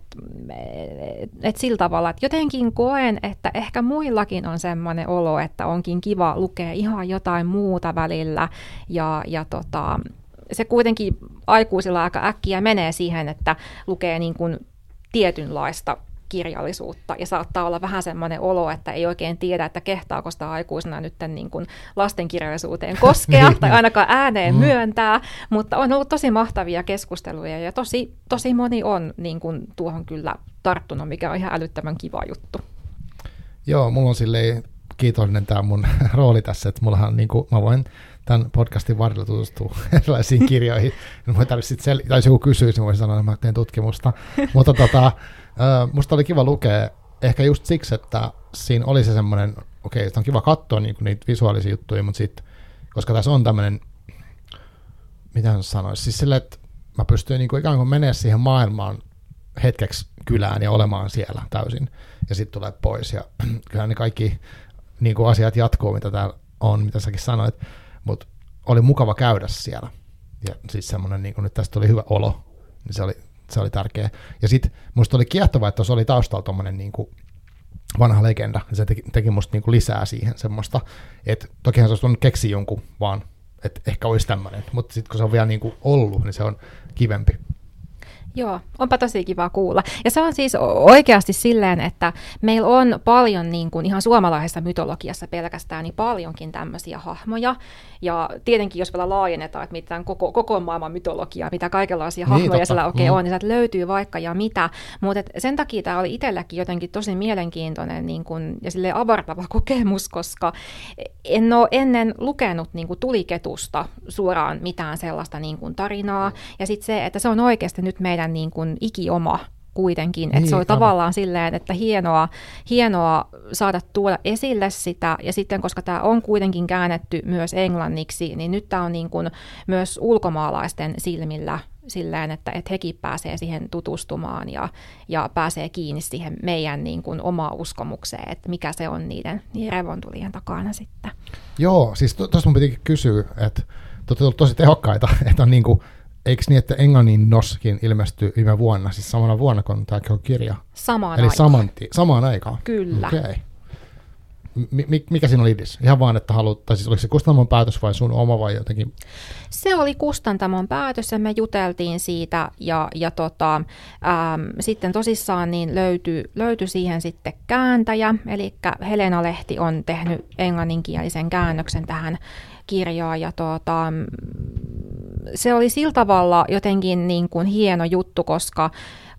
et, et sillä tavalla, että jotenkin koen, että ehkä muillakin on semmoinen olo, että onkin kiva lukea ihan jotain muuta välillä, ja, ja tota, se kuitenkin aikuisilla aika äkkiä menee siihen, että lukee niin kuin tietynlaista kirjallisuutta ja saattaa olla vähän semmoinen olo, että ei oikein tiedä, että kehtaako sitä aikuisena nyt niin kuin lastenkirjallisuuteen koskea tai ainakaan ääneen mm. myöntää, mutta on ollut tosi mahtavia keskusteluja ja tosi, tosi moni on niin kuin tuohon kyllä tarttunut, mikä on ihan älyttömän kiva juttu. Joo, mulla on silleen kiitollinen tämä mun rooli tässä, että mullahan niin kuin, mä voin tämän podcastin varrella tutustua erilaisiin kirjoihin. Mä tarvitse sel- tai jos joku kysyy, niin voisin sanoa, että mä teen tutkimusta. Mutta tota, musta oli kiva lukea ehkä just siksi, että siinä oli se semmoinen, okei, okay, on kiva katsoa niin niitä visuaalisia juttuja, mutta sitten, koska tässä on tämmöinen, mitä sanoisi, siis silleen, että mä pystyin niin kuin ikään kuin menemään siihen maailmaan hetkeksi kylään ja olemaan siellä täysin, ja sitten tulee pois, ja kyllä ne kaikki niin kuin asiat jatkuu, mitä täällä on, mitä säkin sanoit, mutta oli mukava käydä siellä. Ja siis semmoinen, niin kuin nyt tästä tuli hyvä olo, niin se oli, se oli tärkeä. Ja sitten musta oli kiehtovaa, että tuossa oli taustalla tuommoinen niin vanha legenda, ja se teki, teki musta niin kuin lisää siihen semmoista, että tokihan se olisi voinut keksiä jonkun vaan, että ehkä olisi tämmöinen, mutta sitten kun se on vielä niin kuin ollut, niin se on kivempi. Joo, onpa tosi kiva kuulla. Ja se on siis oikeasti silleen, että meillä on paljon niin kuin ihan suomalaisessa mytologiassa pelkästään niin paljonkin tämmöisiä hahmoja. Ja tietenkin jos vielä laajennetaan, että mitään koko, koko maailman mytologiaa, mitä kaikenlaisia niin, hahmoja totta. siellä oikein mm. on, niin sieltä löytyy vaikka ja mitä. Mutta sen takia tämä oli itselläkin jotenkin tosi mielenkiintoinen niin kuin, ja sille avartava kokemus, koska en ole ennen lukenut niin kuin tuliketusta suoraan mitään sellaista niin kuin tarinaa. Ja sitten se, että se on oikeasti nyt meidän meidän niin kuin ikioma kuitenkin. Niin, että se oli tavallaan silleen, että hienoa, hienoa saada tuoda esille sitä, ja sitten koska tämä on kuitenkin käännetty myös englanniksi, niin nyt tämä on niin kuin myös ulkomaalaisten silmillä silleen, että, että hekin pääsee siihen tutustumaan ja, ja pääsee kiinni siihen meidän niin kuin omaa uskomukseen, että mikä se on niiden, niiden revontulien takana sitten. Joo, siis tuossa to, mun pitikin kysyä, että te olette tosi tehokkaita, että on niin kuin eikö niin, että Englannin noskin ilmestyi viime vuonna, siis samana vuonna kuin tämä kirja? Samaan Eli aikaan. samaan aikaan? Kyllä. Okay. M- mikä siinä oli idis? Ihan vaan, että haluat, tai siis oliko se kustantamon päätös vai sun oma vai jotenkin? Se oli kustantamon päätös ja me juteltiin siitä ja, ja tota, äm, sitten tosissaan niin löytyi, löytyi siihen sitten kääntäjä, eli Helena Lehti on tehnyt englanninkielisen käännöksen tähän kirjaan ja tota, se oli sillä tavalla jotenkin niin kuin hieno juttu, koska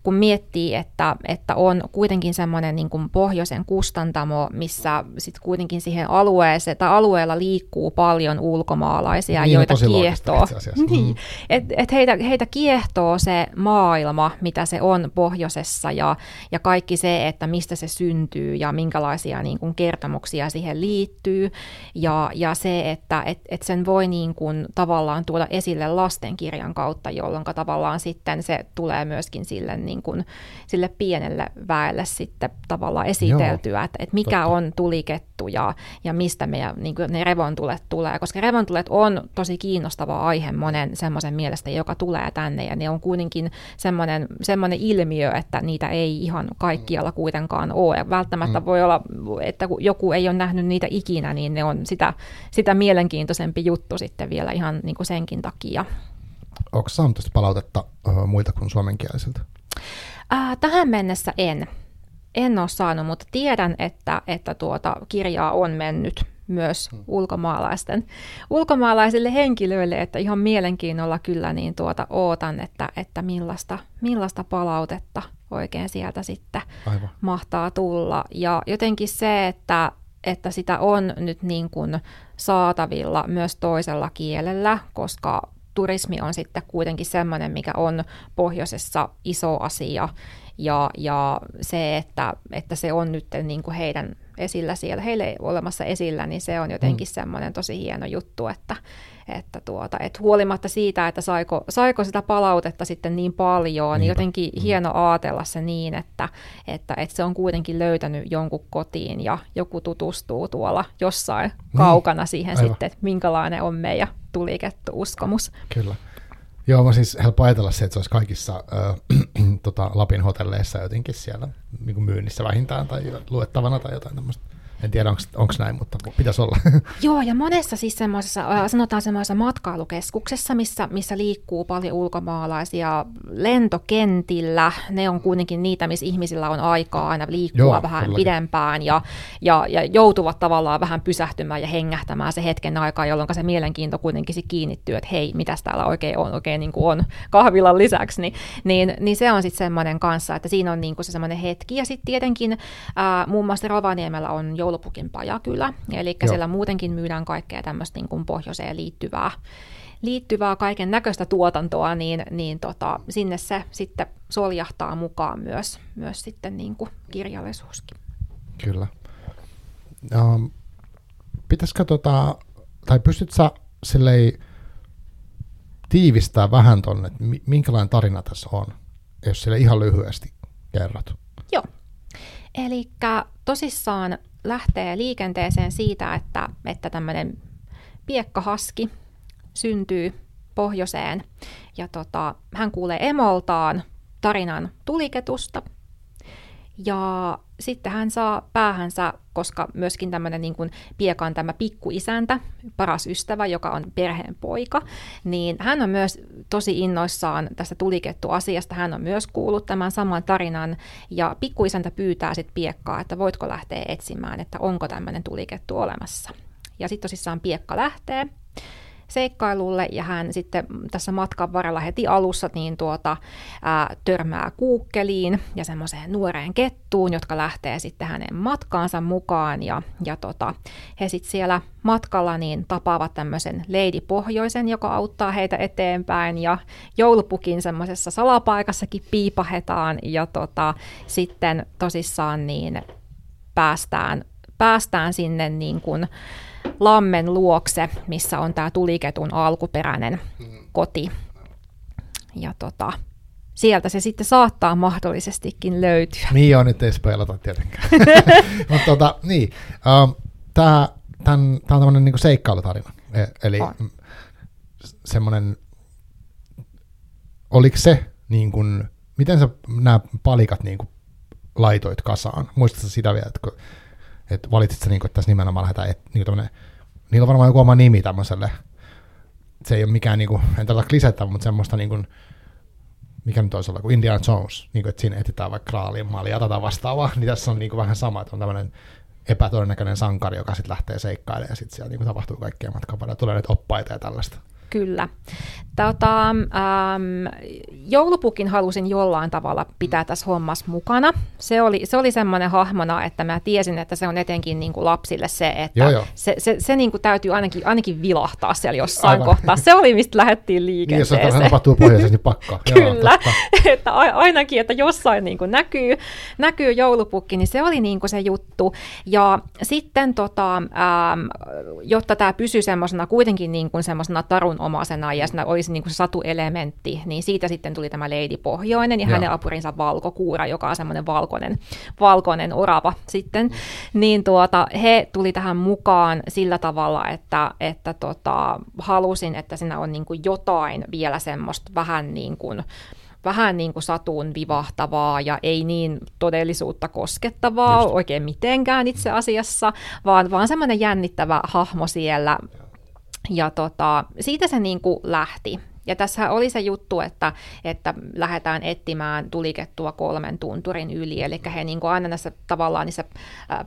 kun miettii, että, että on kuitenkin semmoinen niin kuin pohjoisen kustantamo, missä sitten kuitenkin siihen alueeseen, tai alueella liikkuu paljon ulkomaalaisia, niin, joita kiehtoo. Niin, mm. et, et heitä, heitä kiehtoo se maailma, mitä se on pohjoisessa, ja, ja kaikki se, että mistä se syntyy, ja minkälaisia niin kuin kertomuksia siihen liittyy, ja, ja se, että et, et sen voi niin kuin tavallaan tuoda esille lastenkirjan kautta, jolloin tavallaan sitten se tulee myöskin sille niin kuin, sille pienelle väelle sitten tavallaan esiteltyä, että, että mikä totta. on tulikettu ja, ja mistä meidän, niin kuin ne revontulet tulee, koska revontulet on tosi kiinnostava aihe monen semmoisen mielestä, joka tulee tänne ja ne on kuitenkin semmoinen, semmoinen ilmiö, että niitä ei ihan kaikkialla kuitenkaan ole. Ja välttämättä mm. voi olla, että kun joku ei ole nähnyt niitä ikinä, niin ne on sitä, sitä mielenkiintoisempi juttu sitten vielä ihan niin kuin senkin takia. Onko saanut tästä palautetta uh, muita kuin suomenkielisiltä? Äh, tähän mennessä en. En ole saanut, mutta tiedän, että, että tuota kirjaa on mennyt myös hmm. ulkomaalaisten, ulkomaalaisille henkilöille, että ihan mielenkiinnolla kyllä niin tuota ootan, että, että millaista, millaista palautetta oikein sieltä sitten Aivan. mahtaa tulla. Ja jotenkin se, että, että sitä on nyt niin kuin saatavilla myös toisella kielellä, koska turismi on sitten kuitenkin semmoinen, mikä on pohjoisessa iso asia. Ja, ja se, että, että se on nyt niin kuin heidän esillä siellä, heille olemassa esillä, niin se on jotenkin mm. semmoinen tosi hieno juttu, että, että, tuota, että huolimatta siitä, että saiko, saiko sitä palautetta sitten niin paljon, niin Niinpä. niin jotenkin mm. hieno ajatella se niin, että, että, että se on kuitenkin löytänyt jonkun kotiin ja joku tutustuu tuolla jossain mm. kaukana siihen Aivan. sitten, että minkälainen on meidän tulikettu uskomus. Kyllä. Joo, mä siis helppo ajatella se, että se olisi kaikissa äh, tota, Lapin hotelleissa jotenkin siellä niin kuin myynnissä vähintään tai luettavana tai jotain tämmöistä. En tiedä, onko näin, mutta pitäisi olla. Joo, ja monessa siis semmoisessa, sanotaan semmoisessa matkailukeskuksessa, missä, missä liikkuu paljon ulkomaalaisia lentokentillä, ne on kuitenkin niitä, missä ihmisillä on aikaa aina liikkua Joo, vähän todellakin. pidempään ja, ja, ja joutuvat tavallaan vähän pysähtymään ja hengähtämään se hetken aikaa, jolloin se mielenkiinto kuitenkin se kiinnittyy, että hei, mitä täällä oikein on, oikein niin kuin on kahvilan lisäksi, niin, niin, niin se on sitten semmoinen kanssa, että siinä on niin kuin se semmoinen hetki. Ja sitten tietenkin ää, muun muassa Rovaniemellä on joulupukin pajakylä, eli Joo. siellä muutenkin myydään kaikkea tämmöistä niin kuin pohjoiseen liittyvää liittyvää kaiken näköistä tuotantoa, niin, niin tota, sinne se sitten soljahtaa mukaan myös, myös sitten niin kuin kirjallisuuskin. Kyllä. Um, pitäisikö tota, tai pystytkö sä sillei tiivistää vähän tuonne, että minkälainen tarina tässä on, jos sille ihan lyhyesti kerrot? Joo. Eli tosissaan lähtee liikenteeseen siitä, että, että tämmöinen piekkahaski syntyy pohjoiseen. Ja tota, hän kuulee emoltaan tarinan tuliketusta. Ja sitten hän saa päähänsä, koska myöskin tämmöinen niin kuin Piekan tämä pikkuisäntä, paras ystävä, joka on perheen poika, niin hän on myös tosi innoissaan tästä tulikettu asiasta. Hän on myös kuullut tämän saman tarinan ja pikkuisäntä pyytää sitten Piekkaa, että voitko lähteä etsimään, että onko tämmöinen tulikettu olemassa. Ja sitten tosissaan Piekka lähtee seikkailulle ja hän sitten tässä matkan varrella heti alussa niin tuota, ää, törmää kuukkeliin ja semmoiseen nuoreen kettuun, jotka lähtee sitten hänen matkaansa mukaan ja, ja tota, he sitten siellä matkalla niin tapaavat tämmöisen Lady Pohjoisen, joka auttaa heitä eteenpäin ja joulupukin semmoisessa salapaikassakin piipahetaan ja tota, sitten tosissaan niin päästään, päästään sinne niin kuin, lammen luokse, missä on tämä tuliketun alkuperäinen koti. Ja tota, sieltä se sitten saattaa mahdollisestikin löytyä. Niin on, nyt ei speilata tietenkään. Mutta tota, niin, um, tämä on tämmöinen niinku seikkailutarina. E, eli on. semmoinen, oliko se, niin kun, miten sä nämä palikat niin kun, laitoit kasaan? Muistatko sitä vielä, että, että valitsit sä, niin kun, että tässä nimenomaan lähdetään, että niin niillä on varmaan joku oma nimi tämmöiselle. Se ei ole mikään, niin kuin, en tällä klisettä, mutta semmoista niin kuin, mikä nyt olisi olla, kuin Indiana Jones, niin kuin, että siinä etsitään vaikka kraalien maalia tätä vastaavaa, niin tässä on niin kuin vähän sama, että on tämmöinen epätodennäköinen sankari, joka sitten lähtee seikkailemaan ja sitten siellä niin kuin tapahtuu kaikkea matkan varrella, tulee näitä oppaita ja tällaista. Kyllä. Tota, ähm, joulupukin halusin jollain tavalla pitää tässä hommassa mukana. Se oli, se oli semmoinen hahmona, että mä tiesin, että se on etenkin niin kuin lapsille se, että joo, joo. se, se, se niin kuin täytyy ainakin, ainakin vilahtaa siellä jossain Aivan. kohtaa. Se oli, mistä lähdettiin liikenteeseen. Niin, jos tapahtuu pohjoisessa, niin pakkaa. Kyllä, joo, että ainakin, että jossain niin kuin näkyy, näkyy joulupukki, niin se oli niin kuin se juttu. Ja sitten, tota, ähm, jotta tämä pysyy semmoisena kuitenkin niin kuin semmoisena tarun omaisena ja siinä olisi niin kuin se satuelementti, niin siitä sitten tuli tämä Lady Pohjoinen ja Joo. hänen apurinsa Valkokuura, joka on semmoinen valkoinen, valkoinen orava sitten, niin tuota, he tuli tähän mukaan sillä tavalla, että, että tota, halusin, että siinä on niin kuin jotain vielä semmoista vähän niin kuin, vähän niin kuin satuun vivahtavaa ja ei niin todellisuutta koskettavaa Just. oikein mitenkään itse asiassa, vaan, vaan semmoinen jännittävä hahmo siellä ja tota, siitä se niin kuin lähti. Ja tässä oli se juttu, että, että lähdetään etsimään tulikettua kolmen tunturin yli, eli he niin kuin aina näissä tavallaan niissä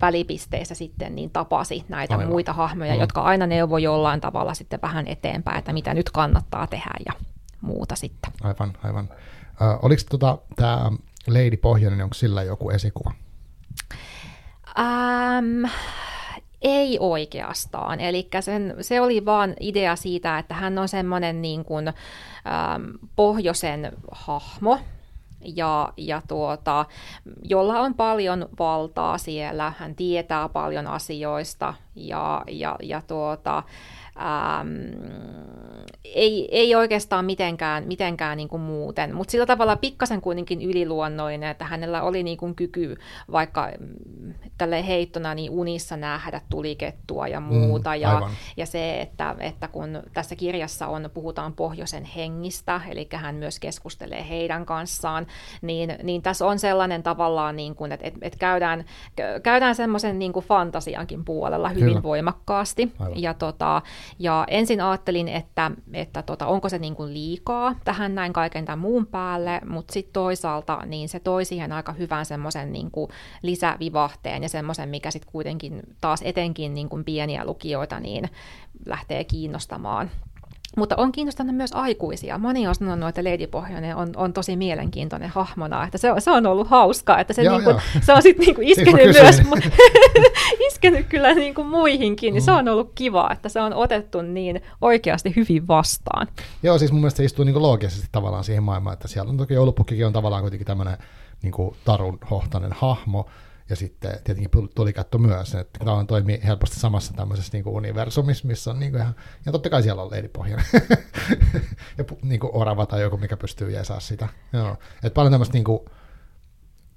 välipisteissä sitten niin tapasi näitä aivan. muita hahmoja, aivan. jotka aina neuvoi jollain tavalla sitten vähän eteenpäin, että mitä nyt kannattaa tehdä ja muuta sitten. Aivan, aivan. Äh, oliko tota, tämä Lady Pohjoinen, onko sillä joku esikuva? Ähm, ei oikeastaan. Eli se oli vaan idea siitä, että hän on semmoinen niin kuin, äm, pohjoisen hahmo, ja, ja tuota, jolla on paljon valtaa siellä, hän tietää paljon asioista. Ja, ja, ja tuota, ähm, ei, ei oikeastaan mitenkään, mitenkään niin kuin muuten, mutta sillä tavalla pikkasen kuitenkin yliluonnollinen, että hänellä oli niin kuin kyky vaikka mm, tälle heittona niin unissa nähdä tulikettua ja muuta. Mm, ja, ja se, että, että kun tässä kirjassa on, puhutaan pohjoisen hengistä, eli hän myös keskustelee heidän kanssaan, niin, niin tässä on sellainen tavallaan, niin kuin, että, että käydään, käydään semmoisen niin kuin fantasiankin puolella hyvin Kyllä. voimakkaasti. Ja, tota, ja ensin ajattelin, että, että tota, onko se niin kuin liikaa tähän näin kaiken tämän muun päälle, mutta sitten toisaalta niin se toi siihen aika hyvän semmoisen niin lisävivahteen ja semmoisen, mikä sitten kuitenkin taas etenkin niin kuin pieniä lukijoita niin lähtee kiinnostamaan. Mutta on kiinnostanut myös aikuisia. Moni on sanonut, että Lady Pohjoinen on, on tosi mielenkiintoinen hahmona, että se, on, se on ollut hauskaa, että se, joo, niinku, se on sitten niinku iskenyt myös, iskenyt kyllä niinku muihinkin, niin mm. se on ollut kiva, että se on otettu niin oikeasti hyvin vastaan. Joo, siis mun mielestä se istuu niinku loogisesti tavallaan siihen maailmaan, että siellä on toki joulupukkikin on tavallaan kuitenkin tämmöinen niinku tarunhohtainen hahmo, ja sitten tietenkin tuli katto myös, että tämä toimii helposti samassa tämmöisessä niin kuin universumissa, missä on niin kuin ihan, ja totta kai siellä on leidipohja. ja niin kuin orava tai joku, mikä pystyy jeesaa sitä. Joo. Et paljon tämmöistä niin kuin,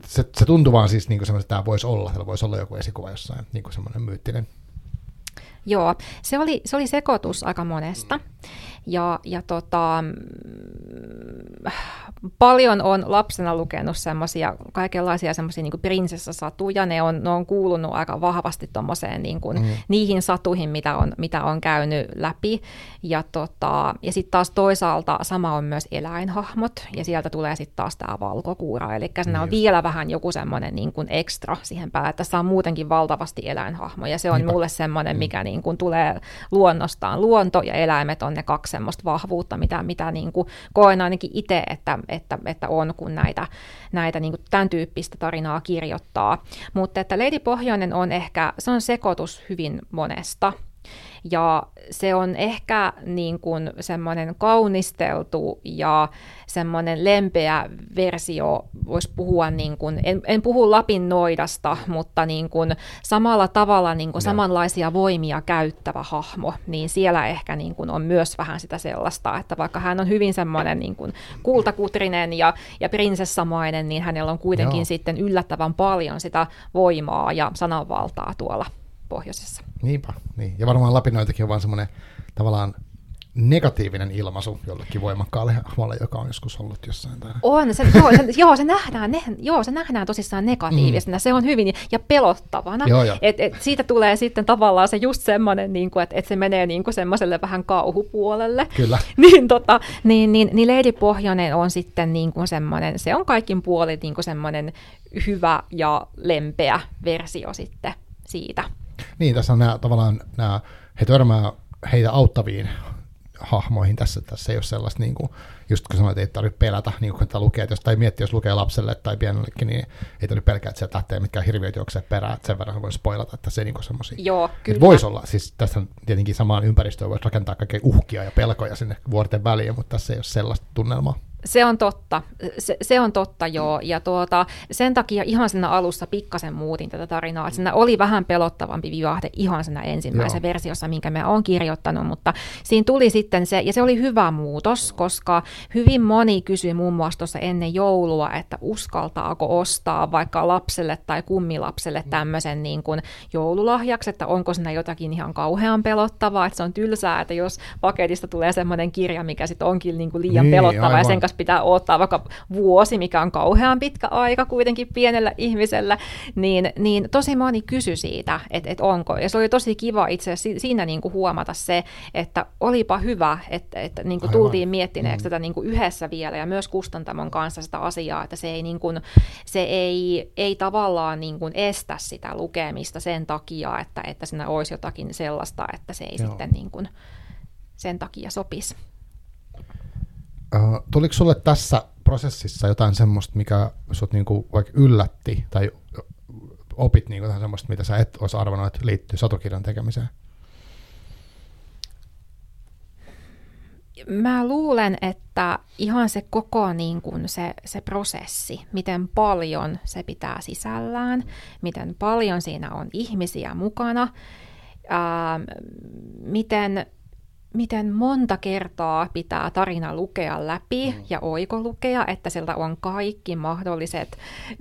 se, se tuntuu vaan siis niin kuin että tämä voisi olla, täällä voisi olla joku esikuva jossain, niin kuin semmoinen myyttinen. Joo, se oli, se oli sekoitus aika monesta. Ja, ja tota, paljon on lapsena lukenut semmoisia kaikenlaisia semmoisia niin prinsessasatuja. Ne on, ne on kuulunut aika vahvasti niin kuin, mm. niihin satuihin, mitä on, mitä on käynyt läpi. Ja, tota, ja sitten taas toisaalta sama on myös eläinhahmot, ja sieltä tulee sitten taas tämä valkokuura. Eli siinä on vielä vähän joku semmoinen niin kuin ekstra siihen päälle. Tässä on muutenkin valtavasti eläinhahmoja. Se on Niinpä. mulle semmoinen, mikä mm. niin kuin tulee luonnostaan. Luonto ja eläimet on ne kaksi semmoista vahvuutta, mitä, mitä niin kuin koen ainakin itse, että, että, että on, kun näitä, näitä niin kuin tämän tyyppistä tarinaa kirjoittaa. Mutta että Lady Pohjoinen on ehkä, se on sekoitus hyvin monesta. Ja se on ehkä niin kuin semmoinen kaunisteltu ja semmoinen lempeä versio, voisi puhua, niin kuin, en, en puhu Lapin noidasta, mutta niin kuin samalla tavalla niin kuin samanlaisia voimia käyttävä hahmo, niin siellä ehkä niin kuin on myös vähän sitä sellaista, että vaikka hän on hyvin semmoinen niin kuin kultakutrinen ja, ja prinsessamainen, niin hänellä on kuitenkin Joo. sitten yllättävän paljon sitä voimaa ja sananvaltaa tuolla pohjoisessa. Niinpä, niin. Ja varmaan lapinoitakin on vaan semmoinen tavallaan negatiivinen ilmaisu jollekin voimakkaalle hahmolle, joka on joskus ollut jossain. Tai... On, se, joo, se, joo, se nähdään, ne, joo, se nähdään tosissaan negatiivisena, mm. se on hyvin ja pelottavana. Joo, joo. Et, et siitä tulee sitten tavallaan se just semmoinen, niin että et se menee niin kuin semmoiselle vähän kauhupuolelle. Kyllä. niin, tota, niin, niin, niin Lady Pohjonen on sitten niin kuin semmoinen, se on kaikin puolin niin kuin semmoinen hyvä ja lempeä versio sitten siitä. Niin, tässä on nämä tavallaan nämä, he törmää heitä auttaviin hahmoihin tässä. Tässä ei ole sellaista, niin kuin, just kun sanoit, että ei tarvitse pelätä, niin kuin että lukee, että jos, tai miettii, jos lukee lapselle tai pienellekin, niin ei tarvitse pelkää, että sieltä lähtee mitkään hirviöt juoksee perään, että sen verran voi spoilata, että se niin kuin semmoisia. Joo, kyllä. Voisi olla, siis tässä tietenkin samaan ympäristöön voisi rakentaa kaikkea uhkia ja pelkoja sinne vuorten väliin, mutta tässä ei ole sellaista tunnelmaa. Se on totta, se, se on totta joo, ja tuota, sen takia ihan siinä alussa pikkasen muutin tätä tarinaa, että siinä oli vähän pelottavampi vivahde ihan siinä ensimmäisessä joo. versiossa, minkä mä oon kirjoittanut, mutta siinä tuli sitten se, ja se oli hyvä muutos, koska hyvin moni kysyi muun muassa tuossa ennen joulua, että uskaltaako ostaa vaikka lapselle tai kummilapselle tämmöisen niin kuin joululahjaksi, että onko siinä jotakin ihan kauhean pelottavaa, että se on tylsää, että jos paketista tulee semmoinen kirja, mikä sitten onkin niin kuin liian niin, pelottava, aivan. ja sen kanssa jos pitää odottaa vaikka vuosi, mikä on kauhean pitkä aika kuitenkin pienellä ihmisellä, niin, niin tosi moni kysyi siitä, että, että onko. Ja se oli tosi kiva itse asiassa siinä niin kuin huomata se, että olipa hyvä, että, että niin kuin tultiin miettineeksi mm. tätä niin kuin yhdessä vielä ja myös kustantamon kanssa sitä asiaa, että se ei, niin kuin, se ei, ei tavallaan niin kuin estä sitä lukemista sen takia, että, että siinä olisi jotakin sellaista, että se ei Joo. sitten niin kuin sen takia sopisi. Uh, tuliko sulle tässä prosessissa jotain semmoista, mikä sut niinku vaikka yllätti tai opit niinku jotain semmoista, mitä sä et olisi arvannut, että liittyy satukirjan tekemiseen? Mä luulen, että ihan se koko niin kuin se, se prosessi, miten paljon se pitää sisällään, miten paljon siinä on ihmisiä mukana, ää, miten miten monta kertaa pitää tarina lukea läpi mm. ja oikolukea, että sieltä on kaikki mahdolliset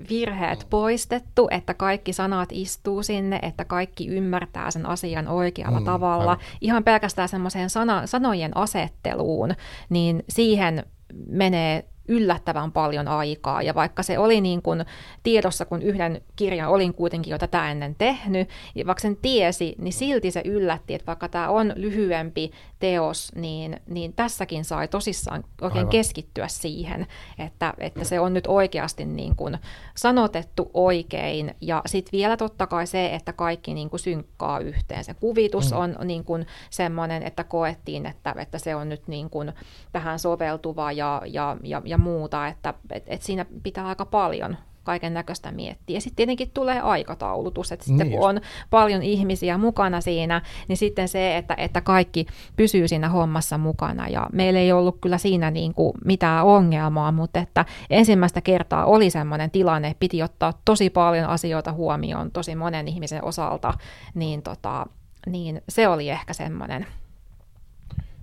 virheet mm. poistettu, että kaikki sanat istuu sinne, että kaikki ymmärtää sen asian oikealla mm, tavalla. Aivan. Ihan pelkästään semmoiseen sana, sanojen asetteluun, niin siihen menee yllättävän paljon aikaa. Ja vaikka se oli niin kuin tiedossa, kun yhden kirjan olin kuitenkin jo tätä ennen tehnyt, ja vaikka sen tiesi, niin silti se yllätti, että vaikka tämä on lyhyempi teos, niin, niin tässäkin sai tosissaan oikein Aivan. keskittyä siihen, että, että se on nyt oikeasti niin kuin sanotettu oikein. Ja sitten vielä totta kai se, että kaikki niin kuin synkkaa yhteen. Se kuvitus mm. on niin kuin semmoinen, että koettiin, että, että se on nyt niin kuin tähän soveltuva ja, ja, ja, ja muuta, että et, et siinä pitää aika paljon kaiken näköistä miettiä. Ja sitten tietenkin tulee aikataulutus, että sitten niin kun on paljon ihmisiä mukana siinä, niin sitten se, että, että kaikki pysyy siinä hommassa mukana. Ja meillä ei ollut kyllä siinä niin kuin mitään ongelmaa, mutta että ensimmäistä kertaa oli sellainen tilanne, piti ottaa tosi paljon asioita huomioon tosi monen ihmisen osalta, niin, tota, niin se oli ehkä semmoinen.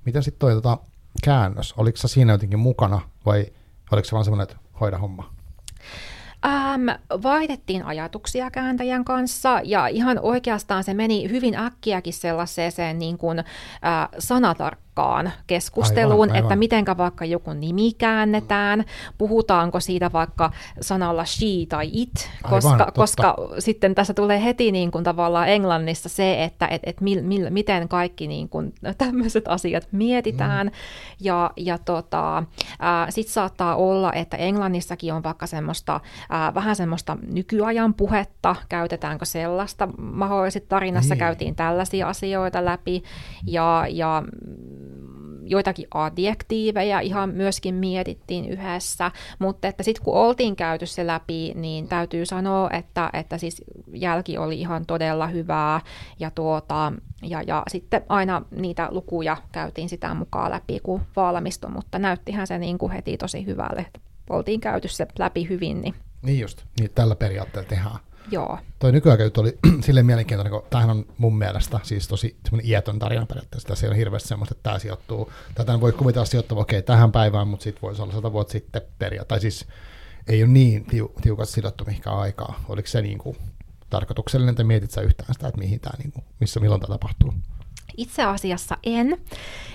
Miten sitten toi tota, käännös, oliko se siinä jotenkin mukana vai oliko se vaan semmoinen, että hoida homma? Ähm, vaihdettiin ajatuksia kääntäjän kanssa ja ihan oikeastaan se meni hyvin äkkiäkin sellaiseen niin kuin, äh, sanatarkkaan tarkkaan keskusteluun, aivan, aivan. että mitenkä vaikka joku nimi käännetään, puhutaanko siitä vaikka sanalla she tai it, koska, aivan, koska sitten tässä tulee heti niin kuin tavallaan Englannissa se, että et, et mil, mil, miten kaikki niin kuin tämmöiset asiat mietitään. Mm. Ja, ja tota, sitten saattaa olla, että Englannissakin on vaikka semmoista, ää, vähän semmoista nykyajan puhetta, käytetäänkö sellaista. Mahdollisesti tarinassa niin. käytiin tällaisia asioita läpi ja, ja joitakin adjektiiveja ihan myöskin mietittiin yhdessä, mutta että sitten kun oltiin käyty se läpi, niin täytyy sanoa, että, että siis jälki oli ihan todella hyvää ja, tuota, ja, ja sitten aina niitä lukuja käytiin sitä mukaan läpi, kun valmistui, mutta näyttihän se niin kuin heti tosi hyvälle, oltiin käyty se läpi hyvin. Niin, niin just, niin tällä periaatteella tehdään. Joo. Toi nykyaika oli silleen mielenkiintoinen, kun tämähän on mun mielestä siis tosi semmoinen iätön tarina periaatteessa. Tässä ole hirveästi semmoista, että tämä sijoittuu, tätä voi kuvitella sijoittava okei okay, tähän päivään, mutta sitten voisi olla sata vuotta sitten periaatteessa. Tai siis ei ole niin tiu, tiukasti sidottu mihinkään aikaa. Oliko se niin kuin tarkoituksellinen, että mietit sä yhtään sitä, että mihin tämä, niin kuin, missä milloin tämä tapahtuu? Itse asiassa en.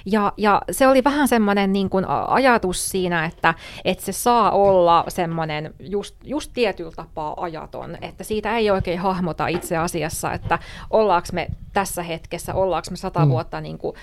Ja, ja se oli vähän semmoinen niin kuin ajatus siinä, että, että se saa olla semmoinen just, just tietyllä tapaa ajaton, että siitä ei oikein hahmota itse asiassa, että ollaanko me tässä hetkessä, ollaanko me sata mm. vuotta niin kuin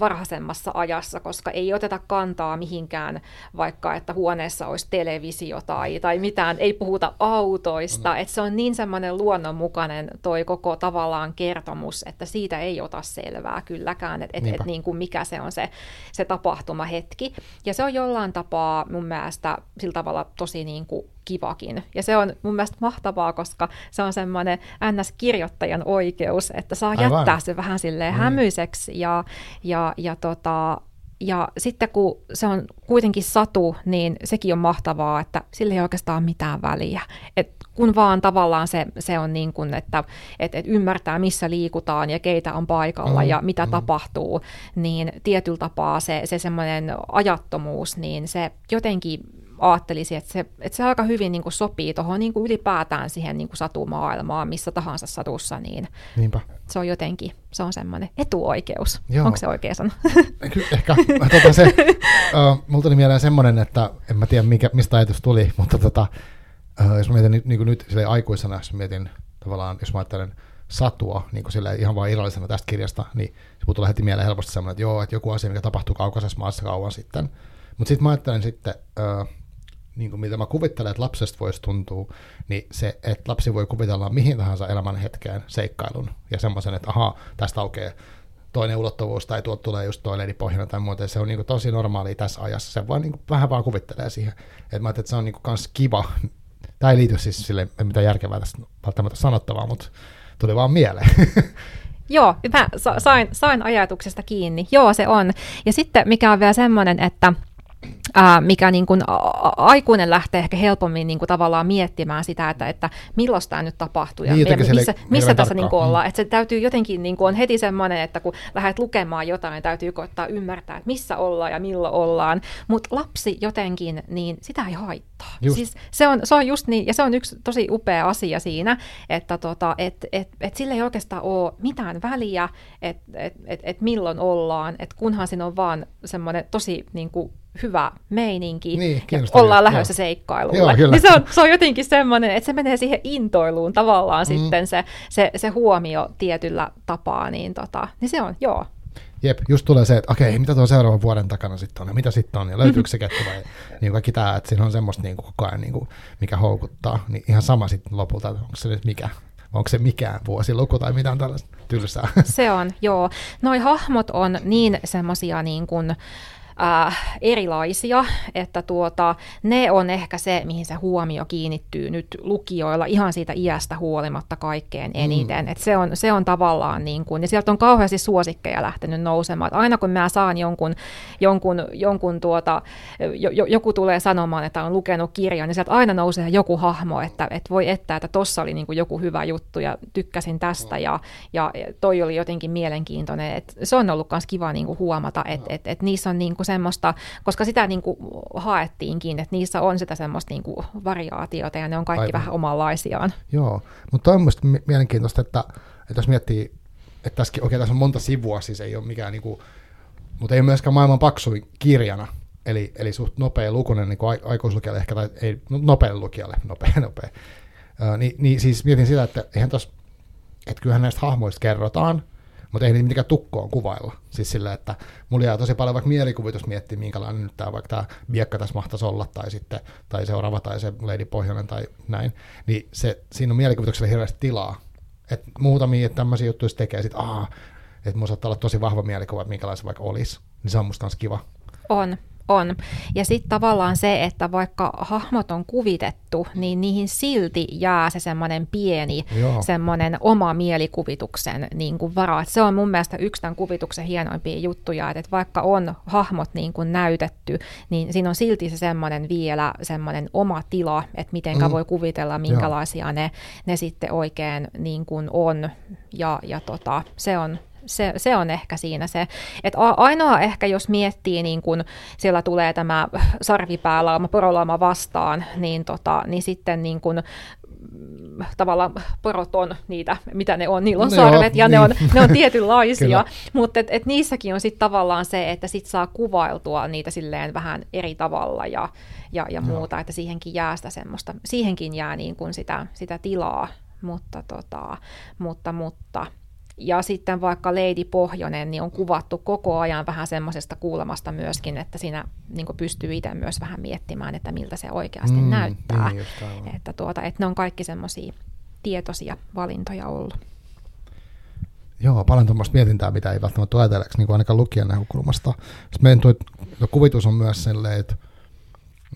varhaisemmassa ajassa, koska ei oteta kantaa mihinkään, vaikka että huoneessa olisi televisio tai, tai mitään, ei puhuta autoista, mm. että se on niin semmoinen luonnonmukainen toi koko tavallaan kertomus, että siitä ei ota selvää kylläkään, että et, et, niin kuin mikä se on se, se tapahtumahetki. Ja se on jollain tapaa mun mielestä sillä tavalla tosi niin kuin kivakin. Ja se on mun mielestä mahtavaa, koska se on semmoinen NS-kirjoittajan oikeus, että saa Aivan. jättää se vähän silleen mm. hämyiseksi ja, ja, ja tota, ja sitten kun se on kuitenkin satu, niin sekin on mahtavaa, että sillä ei oikeastaan mitään väliä. Et kun vaan tavallaan se, se on niin kuin, että et, et ymmärtää, missä liikutaan ja keitä on paikalla mm, ja mitä mm. tapahtuu, niin tietyllä tapaa se, se semmoinen ajattomuus, niin se jotenkin ajattelisin, että se, että se aika hyvin niin kuin sopii tuohon niin ylipäätään siihen niin kuin satumaailmaan, missä tahansa satussa, niin Niinpä. se on jotenkin, se on semmoinen etuoikeus. Joo. Onko se oikea sana? Ehkä. Tota se, uh, mulla tuli mieleen semmoinen, että en mä tiedä mikä, mistä ajatus tuli, mutta tota, uh, jos mä mietin niin kuin nyt aikuisena, jos mietin tavallaan, jos mä ajattelen satua niin kuin ihan vain irrallisena tästä kirjasta, niin se tulee heti mieleen helposti semmoinen, että joo, että joku asia, mikä tapahtuu kaukaisessa maassa kauan sitten. Mutta sitten mä ajattelen sitten, uh, niin kuin mitä mä kuvittelen, että lapsesta voisi tuntua, niin se, että lapsi voi kuvitella mihin tahansa elämän hetkeen seikkailun ja semmoisen, että ahaa, tästä aukeaa toinen ulottuvuus tai tuot tulee just toinen pohjana tai muuta. Se on niin kuin tosi normaali tässä ajassa. Se vaan niin kuin vähän vaan kuvittelee siihen. Et mä että se on niin kuin kiva. Tämä ei liity siis sille, mitä järkevää tästä välttämättä sanottavaa, mutta tuli vaan mieleen. Joo, mä sain, sain ajatuksesta kiinni. Joo, se on. Ja sitten mikä on vielä semmoinen, että ää, mikä niin kuin a- aikuinen lähtee ehkä helpommin niin kuin tavallaan miettimään sitä, että, että milloin tämä nyt tapahtuu ja, Niin, ja missä, missä tässä niin tarkkaan. kuin Mm. ollaan. Että se täytyy jotenkin, niin kuin on heti semmoinen, että kun lähdet lukemaan jotain, niin täytyy koittaa ymmärtää, että missä ollaan ja milloin ollaan. Mutta lapsi jotenkin, niin sitä ei haittaa. Just. Siis se, on, se on just niin, ja se on yksi tosi upea asia siinä, että tota, et, et, et sillä ei oikeastaan ole mitään väliä, että et, et, et milloin ollaan, että kunhan siinä on vaan semmoinen tosi niin kuin, hyvä meininki, Niin, ja ollaan joo. lähdössä seikkailulle. Joo, kyllä. niin se on, se on jotenkin semmoinen, että se menee siihen intoiluun tavallaan mm. sitten se, se, se huomio tietyllä tapaa, niin, tota, niin se on, joo. Jep, just tulee se, että okei, mitä tuo seuraavan vuoden takana sitten on, ja mitä sitten on, ja löytyykö se kettu vai niin kaikki tämä, että siinä on semmoista niin kuin koko ajan, niin kuin, mikä houkuttaa, niin ihan sama sitten lopulta, että onko se nyt mikä, onko se mikään vuosiluku tai mitään tällaista tylsää. Se on, joo. Noi hahmot on niin semmoisia niin kuin, äh, erilaisia, että tuota, ne on ehkä se, mihin se huomio kiinnittyy nyt lukijoilla ihan siitä iästä huolimatta kaikkein eniten. Mm. Et se, on, se on tavallaan, niin kuin, ja sieltä on kauheasti suosikkeja lähtenyt nousemaan. Et aina kun mä saan jonkun, jonkun, jonkun tuota, jo, jo, joku tulee sanomaan, että on lukenut kirjan, niin sieltä aina nousee joku hahmo, että et voi että, että tossa oli niin kuin joku hyvä juttu ja tykkäsin tästä ja, ja toi oli jotenkin mielenkiintoinen. Et se on ollut myös kiva niin kuin huomata, että et, et niissä on niin kuin semmoista, koska sitä niin kuin haettiinkin, että niissä on sitä semmoista niin kuin variaatiota ja ne on kaikki Aivan. vähän omanlaisiaan. Joo, mutta on mielestäni mi- mielenkiintoista, että, että jos miettii, että tässäkin, okei, tässä on monta sivua, siis ei ole mikään, niin kuin, mutta ei ole myöskään maailman paksuin kirjana, eli, eli suht nopea lukunen niin kuin aikuislukijalle ehkä, tai ei, no, nopealle lukijalle, nopea, nopea. Uh, niin, niin, siis mietin sitä, että eihän tos, että kyllähän näistä hahmoista kerrotaan, mutta ei niitä mitenkään tukkoon kuvailla. Siis sillä, että mulla jää tosi paljon vaikka mielikuvitus miettiä, minkälainen nyt tämä vaikka tämä biekka tässä mahtaisi olla, tai sitten, tai seuraava, tai se Lady Pohjonen, tai näin. Niin se, siinä on mielikuvitukselle hirveästi tilaa. Et muutamia että tämmöisiä juttuja tekee, sit, aa, että mulla saattaa olla tosi vahva mielikuva, että minkälainen se vaikka olisi. Niin se on musta kiva. On, on. Ja sitten tavallaan se, että vaikka hahmot on kuvitettu, niin niihin silti jää se semmoinen pieni, Joo. semmoinen oma mielikuvituksen niin kuin vara. Et se on mun mielestä yksi tämän kuvituksen hienoimpia juttuja, että et vaikka on hahmot niin kuin näytetty, niin siinä on silti se semmoinen vielä semmoinen oma tila, että mitenkä Mm. voi kuvitella, minkälaisia ne, ne sitten oikein niin kuin on. Ja, ja tota, se on, se, se on ehkä siinä se. Et ainoa ehkä, jos miettii, niin kun siellä tulee tämä sarvipäälauma, porolauma vastaan, niin, tota, niin sitten niin kun, mm, tavallaan porot on niitä, mitä ne on, niillä on No sarvet joo, ja ne, on, niin. ne on tietynlaisia, mutta et, et niissäkin on sitten tavallaan se, että sit saa kuvailtua niitä silleen vähän eri tavalla ja, ja, ja muuta, että siihenkin jää sitä semmoista, siihenkin jää niin kuin sitä, sitä tilaa, mutta, tota, mutta, mutta ja sitten vaikka Lady Pohjonen, niin on kuvattu koko ajan vähän semmoisesta kuulemasta myöskin, että siinä niin pystyy itse myös vähän miettimään, että miltä se oikeasti Mm, näyttää. niin just että, tuota, että ne on kaikki semmoisia tietoisia valintoja ollut. Joo, paljon tuommoista mietintää, mitä ei välttämättä ajatelleeksi, niin ainakaan lukijan näkökulmasta. Sitten meidän tuo, kuvitus on myös sellainen, että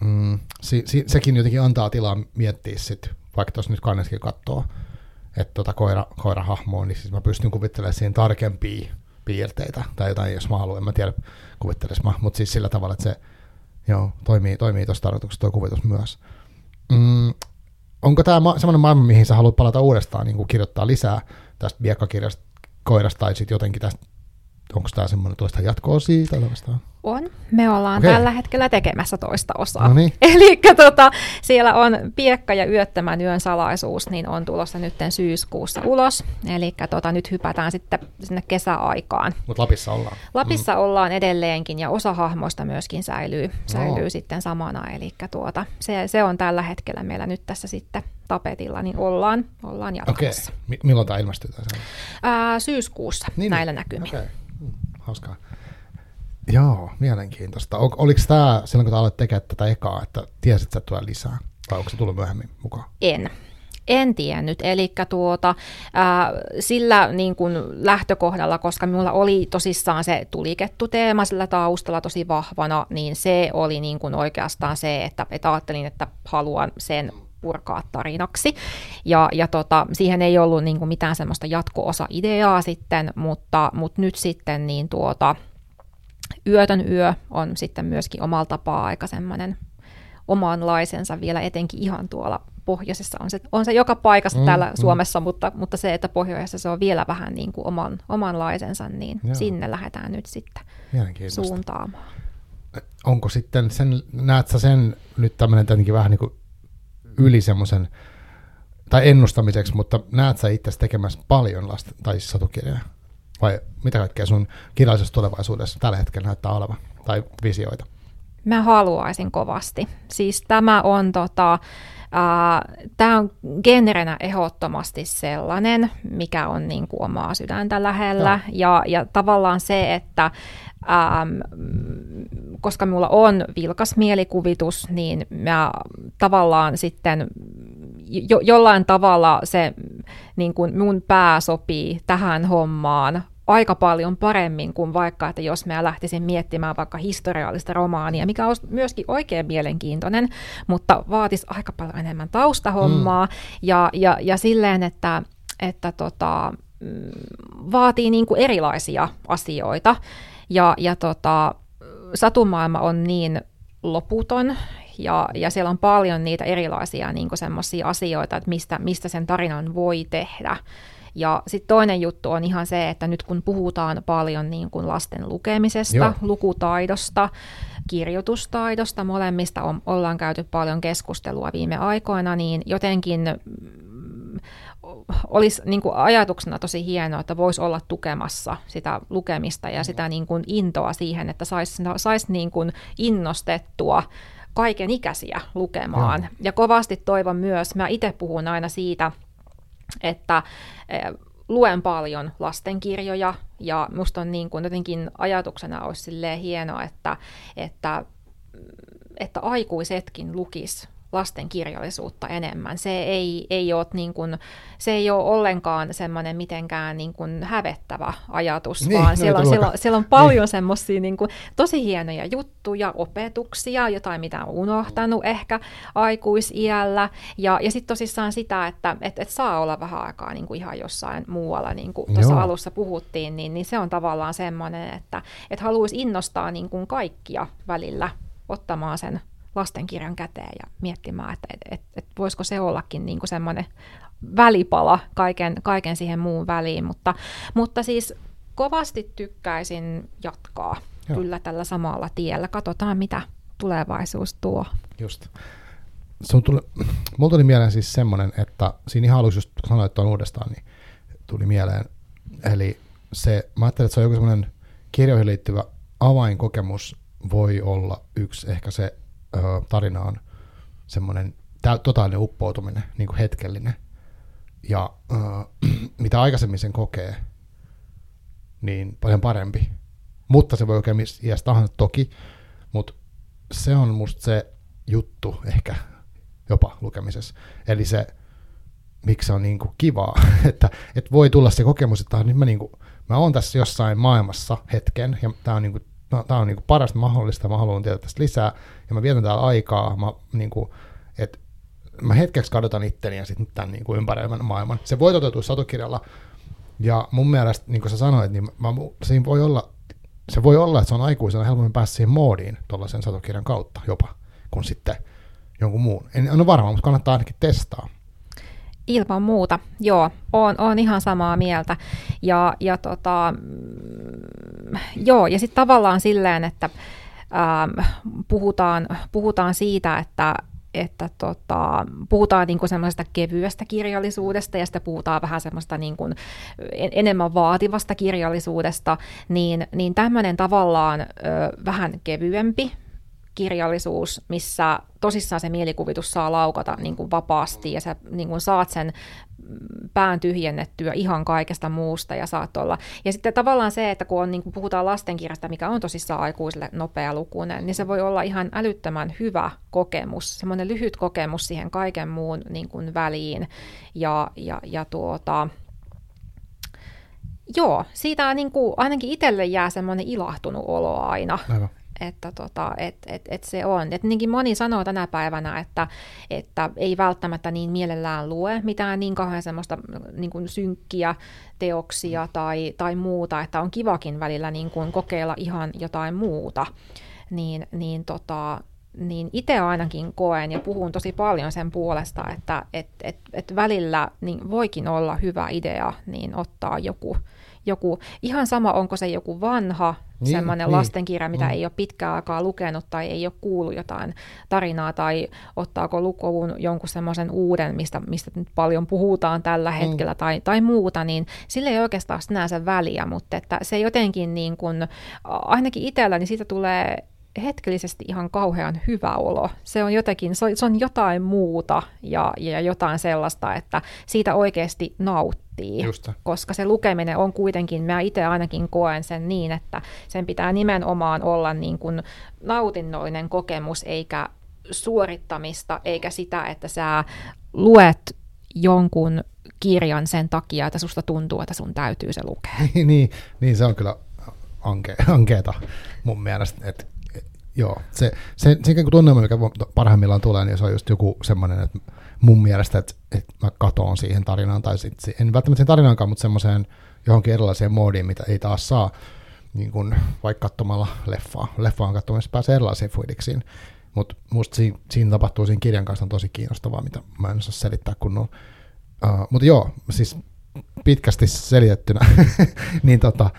mm, si, si, sekin jotenkin antaa tilaa miettiä sit, vaikka tuossa nyt kanneskin katsoo, että tota koira, koirahahmoa, niin siis mä pystyn kuvittelemaan siihen tarkempia piirteitä, tai jotain, jos mä haluan, en mä tiedä kuvittelis mä, mutta siis sillä tavalla, että se joo, toimii, toimii tuossa tarkoituksessa tuo kuvitus myös. Mm, onko tämä ma- semmoinen maailma, mihin sä haluat palata uudestaan, niin kirjoittaa lisää tästä viekkakirjasta, koirasta, tai sitten jotenkin tästä, onko tämä semmoinen toista jatkoa siitä? On. Me ollaan okay. tällä hetkellä tekemässä toista osaa. No niin. Eli tota, siellä on Piekka ja Yöttömän yön salaisuus, niin on tulossa nyt syyskuussa ulos. Eli tota, nyt hypätään sitten sinne kesäaikaan. Mutta Lapissa ollaan. Lapissa mm. ollaan edelleenkin ja osa hahmoista myöskin säilyy, säilyy No. sitten samana. Eli tuota, se, se on tällä hetkellä meillä nyt tässä sitten tapetilla, niin ollaan, ollaan Okei, jatkossa. Mi- milloin tämä ilmestyy? Ää, syyskuussa Niin, näillä niin. näkymin. Okei, mm, hauskaa. Joo, mielenkiintoista. Ol, oliko tämä silloin, kun aloit tekemään tätä ekaa, että tiesit, että tulee lisää? Vai onko se tullut myöhemmin mukaan? En. En tiennyt, eli tuota, ää, sillä niin kuin lähtökohdalla, koska minulla oli tosissaan se tulikettu teema sillä taustalla tosi vahvana, niin se oli niin kuin oikeastaan se, että, että ajattelin, että haluan sen purkaa tarinaksi. Ja, ja tota, siihen ei ollut niin kuin mitään semmoista jatko-osa-ideaa sitten, mutta, mutta nyt sitten niin tuota, Yötön yö on sitten myöskin omalla tapaa aika semmoinen omanlaisensa vielä etenkin ihan tuolla pohjoisessa. On se, on se joka paikassa mm, täällä mm. Suomessa, mutta, mutta se, että pohjoisessa se on vielä vähän niin kuin oman, omanlaisensa, niin Joo. sinne lähdetään nyt sitten suuntaamaan. Onko sitten sen, näet sä sen nyt tämmöinen tietenkin vähän niin kuin yli semmoisen, tai ennustamiseksi, mutta näet sä itse tekemässä paljon lasten, tai siis satukirjoja? Vai mitä kaikkea sun kirjallisessa tulevaisuudessa tällä hetkellä näyttää olevan, tai visioita? Mä haluaisin kovasti. Siis tämä on tota, Tämä on genrenä ehdottomasti sellainen, mikä on niin kuin omaa sydäntä lähellä. Ja, ja tavallaan se, että ähm, koska minulla on vilkas mielikuvitus, niin mä tavallaan sitten jo, jollain tavalla se niin kuin mun pää sopii tähän hommaan aika paljon paremmin kuin vaikka, että jos mä lähtisin miettimään vaikka historiallista romaania, mikä on myöskin oikein mielenkiintoinen, mutta vaatisi aika paljon enemmän taustahommaa mm. ja, ja, ja silleen, että, että tota, mm, vaatii niin kuin erilaisia asioita ja, ja tota, satumaailma on niin loputon ja, ja siellä on paljon niitä erilaisia niin semmoisia asioita, että mistä, mistä sen tarinan voi tehdä. Ja sitten toinen juttu on ihan se, että nyt kun puhutaan paljon niin kuin lasten lukemisesta, Joo. lukutaidosta, kirjoitustaidosta, molemmista on, ollaan käyty paljon keskustelua viime aikoina, niin jotenkin mm, olisi niin kuin ajatuksena tosi hienoa, että voisi olla tukemassa sitä lukemista ja sitä niin kuin intoa siihen, että saisi sais niin kuin innostettua kaiken ikäisiä lukemaan. Ja. ja kovasti toivon myös, mä itse puhun aina siitä, että eh, luen paljon lastenkirjoja ja musta on niin kuin jotenkin ajatuksena olisi hienoa, että, että, että aikuisetkin lukis lasten kirjallisuutta enemmän. Se ei, ei, ole, niin kuin, se ei ole ollenkaan semmoinen mitenkään niin kuin hävettävä ajatus, niin, vaan siellä on, siellä, on, siellä on paljon niin. semmoisia niin kuin, tosi hienoja juttuja, opetuksia, jotain mitä on unohtanut ehkä aikuisiällä. Ja, ja sitten tosissaan sitä, että et, et saa olla vähän aikaa niin kuin ihan jossain muualla, niin kuin tuossa alussa puhuttiin, niin, niin se on tavallaan semmoinen, että et haluaisi innostaa niin kuin kaikkia välillä ottamaan sen lastenkirjan käteen ja miettimään, että et, et, et voisiko se ollakin niin semmoinen välipala kaiken, kaiken siihen muun väliin. Mutta, mutta siis kovasti tykkäisin jatkaa Joo. kyllä tällä samalla tiellä. Katsotaan, mitä tulevaisuus tuo. Just. Se tuli, mulla tuli mieleen siis semmoinen, että siinä ihan aluksi, just kun sanoit tuon uudestaan, niin tuli mieleen. Eli se, mä ajattelin, että se on joku semmoinen kirjoihin liittyvä avainkokemus voi olla yksi ehkä se tarina on semmoinen totaalinen uppoutuminen, niin kuin hetkellinen. Ja äh, mitä aikaisemmin sen kokee, niin paljon parempi. Mutta se voi oikein iässä tahansa toki, mutta se on musta se juttu ehkä jopa lukemisessa. Eli se, miksi se on niin kuin kivaa, että, että voi tulla se kokemus, että nyt mä, niin kuin, mä oon tässä jossain maailmassa hetken, ja tämä on niin kuin tämä on niin parasta mahdollista, mä haluan tietää tästä lisää, ja mä vietän täällä aikaa, mä, niin kuin, että mä hetkeksi kadotan itteni ja sitten tämän niin kuin ympäröivän maailman. Se voi toteutua satukirjalla, ja mun mielestä, niin kuin sä sanoit, niin mä, siinä voi olla, se voi olla, että se on aikuisena helpommin päästä siihen moodiin tuollaisen satukirjan kautta jopa, kuin sitten jonkun muun. En ole varma, mutta kannattaa ainakin testaa. Ilman muuta, joo, on, on ihan samaa mieltä. Ja, ja tota, mm, joo, ja sitten tavallaan silleen, että ähm, puhutaan, puhutaan siitä, että, että tota, puhutaan niin semmoisesta kevyestä kirjallisuudesta ja sitten puhutaan vähän semmoista niin kuin enemmän vaativasta kirjallisuudesta, niin, niin tämmöinen tavallaan ö, vähän kevyempi kirjallisuus, missä tosissaan se mielikuvitus saa laukata niin kuin vapaasti ja sä niin kuin saat sen pään tyhjennettyä ihan kaikesta muusta ja saat olla. Ja sitten tavallaan se, että kun on, niin kuin puhutaan lastenkirjasta, mikä on tosissaan aikuisille nopea lukunen, niin se voi olla ihan älyttömän hyvä kokemus, semmoinen lyhyt kokemus siihen kaiken muun niin kuin väliin. Ja, ja, ja tuota, joo, siitä niin kuin, ainakin itselle jää semmoinen ilahtunut olo aina. Aivan että tota, et, et, et se on. Et niinkin moni sanoo tänä päivänä, että, että ei välttämättä niin mielellään lue mitään niin kauhean semmoista niin kuin synkkiä teoksia tai, tai muuta, että on kivakin välillä niin kuin kokeilla ihan jotain muuta. Niin, niin tota, niin itse ainakin koen ja puhun tosi paljon sen puolesta, että et, et, et välillä niin voikin olla hyvä idea niin ottaa joku, joku, ihan sama onko se joku vanha niin, semmoinen niin. lastenkirja, mitä mm. ei ole pitkään aikaa lukenut tai ei ole kuullut jotain tarinaa tai ottaako lukuun jonkun semmoisen uuden, mistä, mistä nyt paljon puhutaan tällä mm. hetkellä tai, tai muuta, niin sille ei oikeastaan sinänsä väliä, mutta että se jotenkin niin kuin, ainakin itsellä, niin siitä tulee hetkellisesti ihan kauhean hyvä olo. Se on jotenkin, se on, se on jotain muuta ja, ja jotain sellaista, että siitä oikeasti nauttii. Justa. Koska se lukeminen on kuitenkin, mä itse ainakin koen sen niin, että sen pitää nimenomaan olla niin kuin nautinnollinen kokemus, eikä suorittamista, eikä sitä, että sä luet jonkun kirjan sen takia, että susta tuntuu, että sun täytyy se lukea. niin, niin, se on kyllä anke, ankeeta mun mielestä, että Joo, se, se, se kun tunnelma, mikä parhaimmillaan tulee, niin se on just joku semmoinen, että mun mielestä, että, että mä katoon siihen tarinaan, tai sit, en välttämättä siihen tarinaankaan, mutta semmoiseen johonkin erilaiseen moodiin, mitä ei taas saa niin kuin vaikka katsomalla leffaa. Leffaan katsomassa pääsee erilaisiin fiiliksiin. Mutta musta siinä, siinä tapahtuu siinä kirjan kanssa on tosi kiinnostavaa, mitä mä en osaa selittää kunnolla. Uh, mutta joo, siis pitkästi selitettynä, niin tota,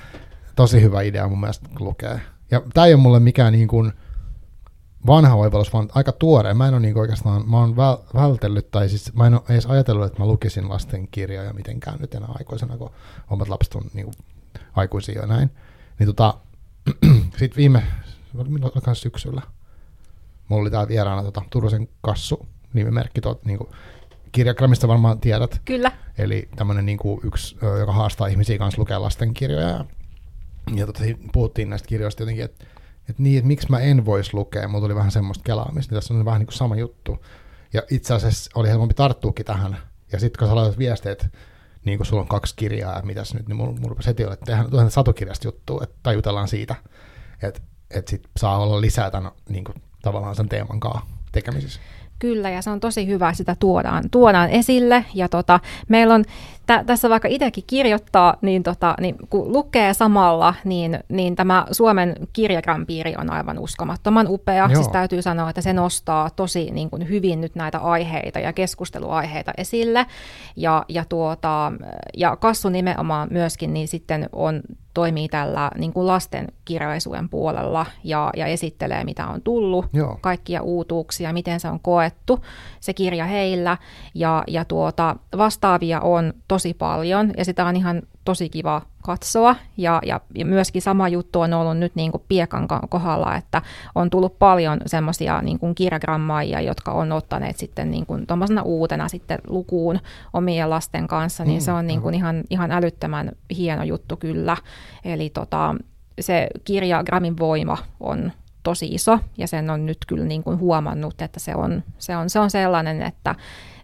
tosi hyvä idea mun mielestä lukee. Ja tämä ei ole mulle mikään niin kuin, vanha oivallus, vaan aika tuore. Mä en ole niin oikeastaan, mä oon väl, vältellyt, tai siis mä en ole edes ajatellut, että mä lukisin lastenkirjoja mitenkään nyt enää aikuisena, kun omat lapset on niin aikuisia jo näin. Niin tota, sitten viime, milloin syksyllä, mulla oli täällä vieraana tota, Turusen Kassu, nimimerkki, tuot, niin kuin, kirjakramista varmaan tiedät. Kyllä. Eli tämmöinen niin kuin yksi, joka haastaa ihmisiä kanssa lukea lastenkirjoja. Ja, ja tota, puhuttiin näistä kirjoista jotenkin, että että niin, että miksi mä en voisi lukea, mulla tuli vähän semmoista kelaamista, niin tässä on vähän niin kuin sama juttu. Ja itse asiassa oli helpompi tarttuukin tähän. Ja sitten kun sä laitat viesteet, niin kun sulla on kaksi kirjaa, mitäs nyt, niin mulla, rupesi heti olla, että tehdään tuohon satukirjasta juttua, että tajutellaan siitä, että, että sit saa olla lisää tämän niin kuin, tavallaan sen teeman kanssa tekemisissä. Kyllä, ja se on tosi hyvä, sitä tuodaan, tuodaan esille. Ja tota, meillä on tä, tässä vaikka itsekin kirjoittaa, niin, tota, niin kun lukee samalla, niin, niin tämä Suomen kirjagram-piiri on aivan uskomattoman upea. Joo. Siis täytyy sanoa, että se nostaa tosi niin kuin hyvin nyt näitä aiheita ja keskusteluaiheita esille. Ja, ja, tuota, ja Kassu nimenomaan myöskin niin sitten on toimii tällä niin kuin lasten kirjallisuuden puolella ja, ja esittelee, mitä on tullut, Joo. kaikkia uutuuksia, miten se on koettu, se kirja heillä. Ja, ja tuota, vastaavia on tosi paljon ja sitä on ihan tosi kiva katsoa. Ja, ja, ja myöskin sama juttu on ollut nyt niin kuin Piekan kohdalla, että on tullut paljon semmoisia niin kuin kirjagrammaajia, jotka on ottaneet sitten niin kuin uutena sitten lukuun omien lasten kanssa, niin mm, se on niin kuin ihan, ihan älyttömän hieno juttu kyllä. Eli tota, se kirjagrammin voima on tosi iso ja sen on nyt kyllä niin kuin huomannut, että se on, se on, se on sellainen, että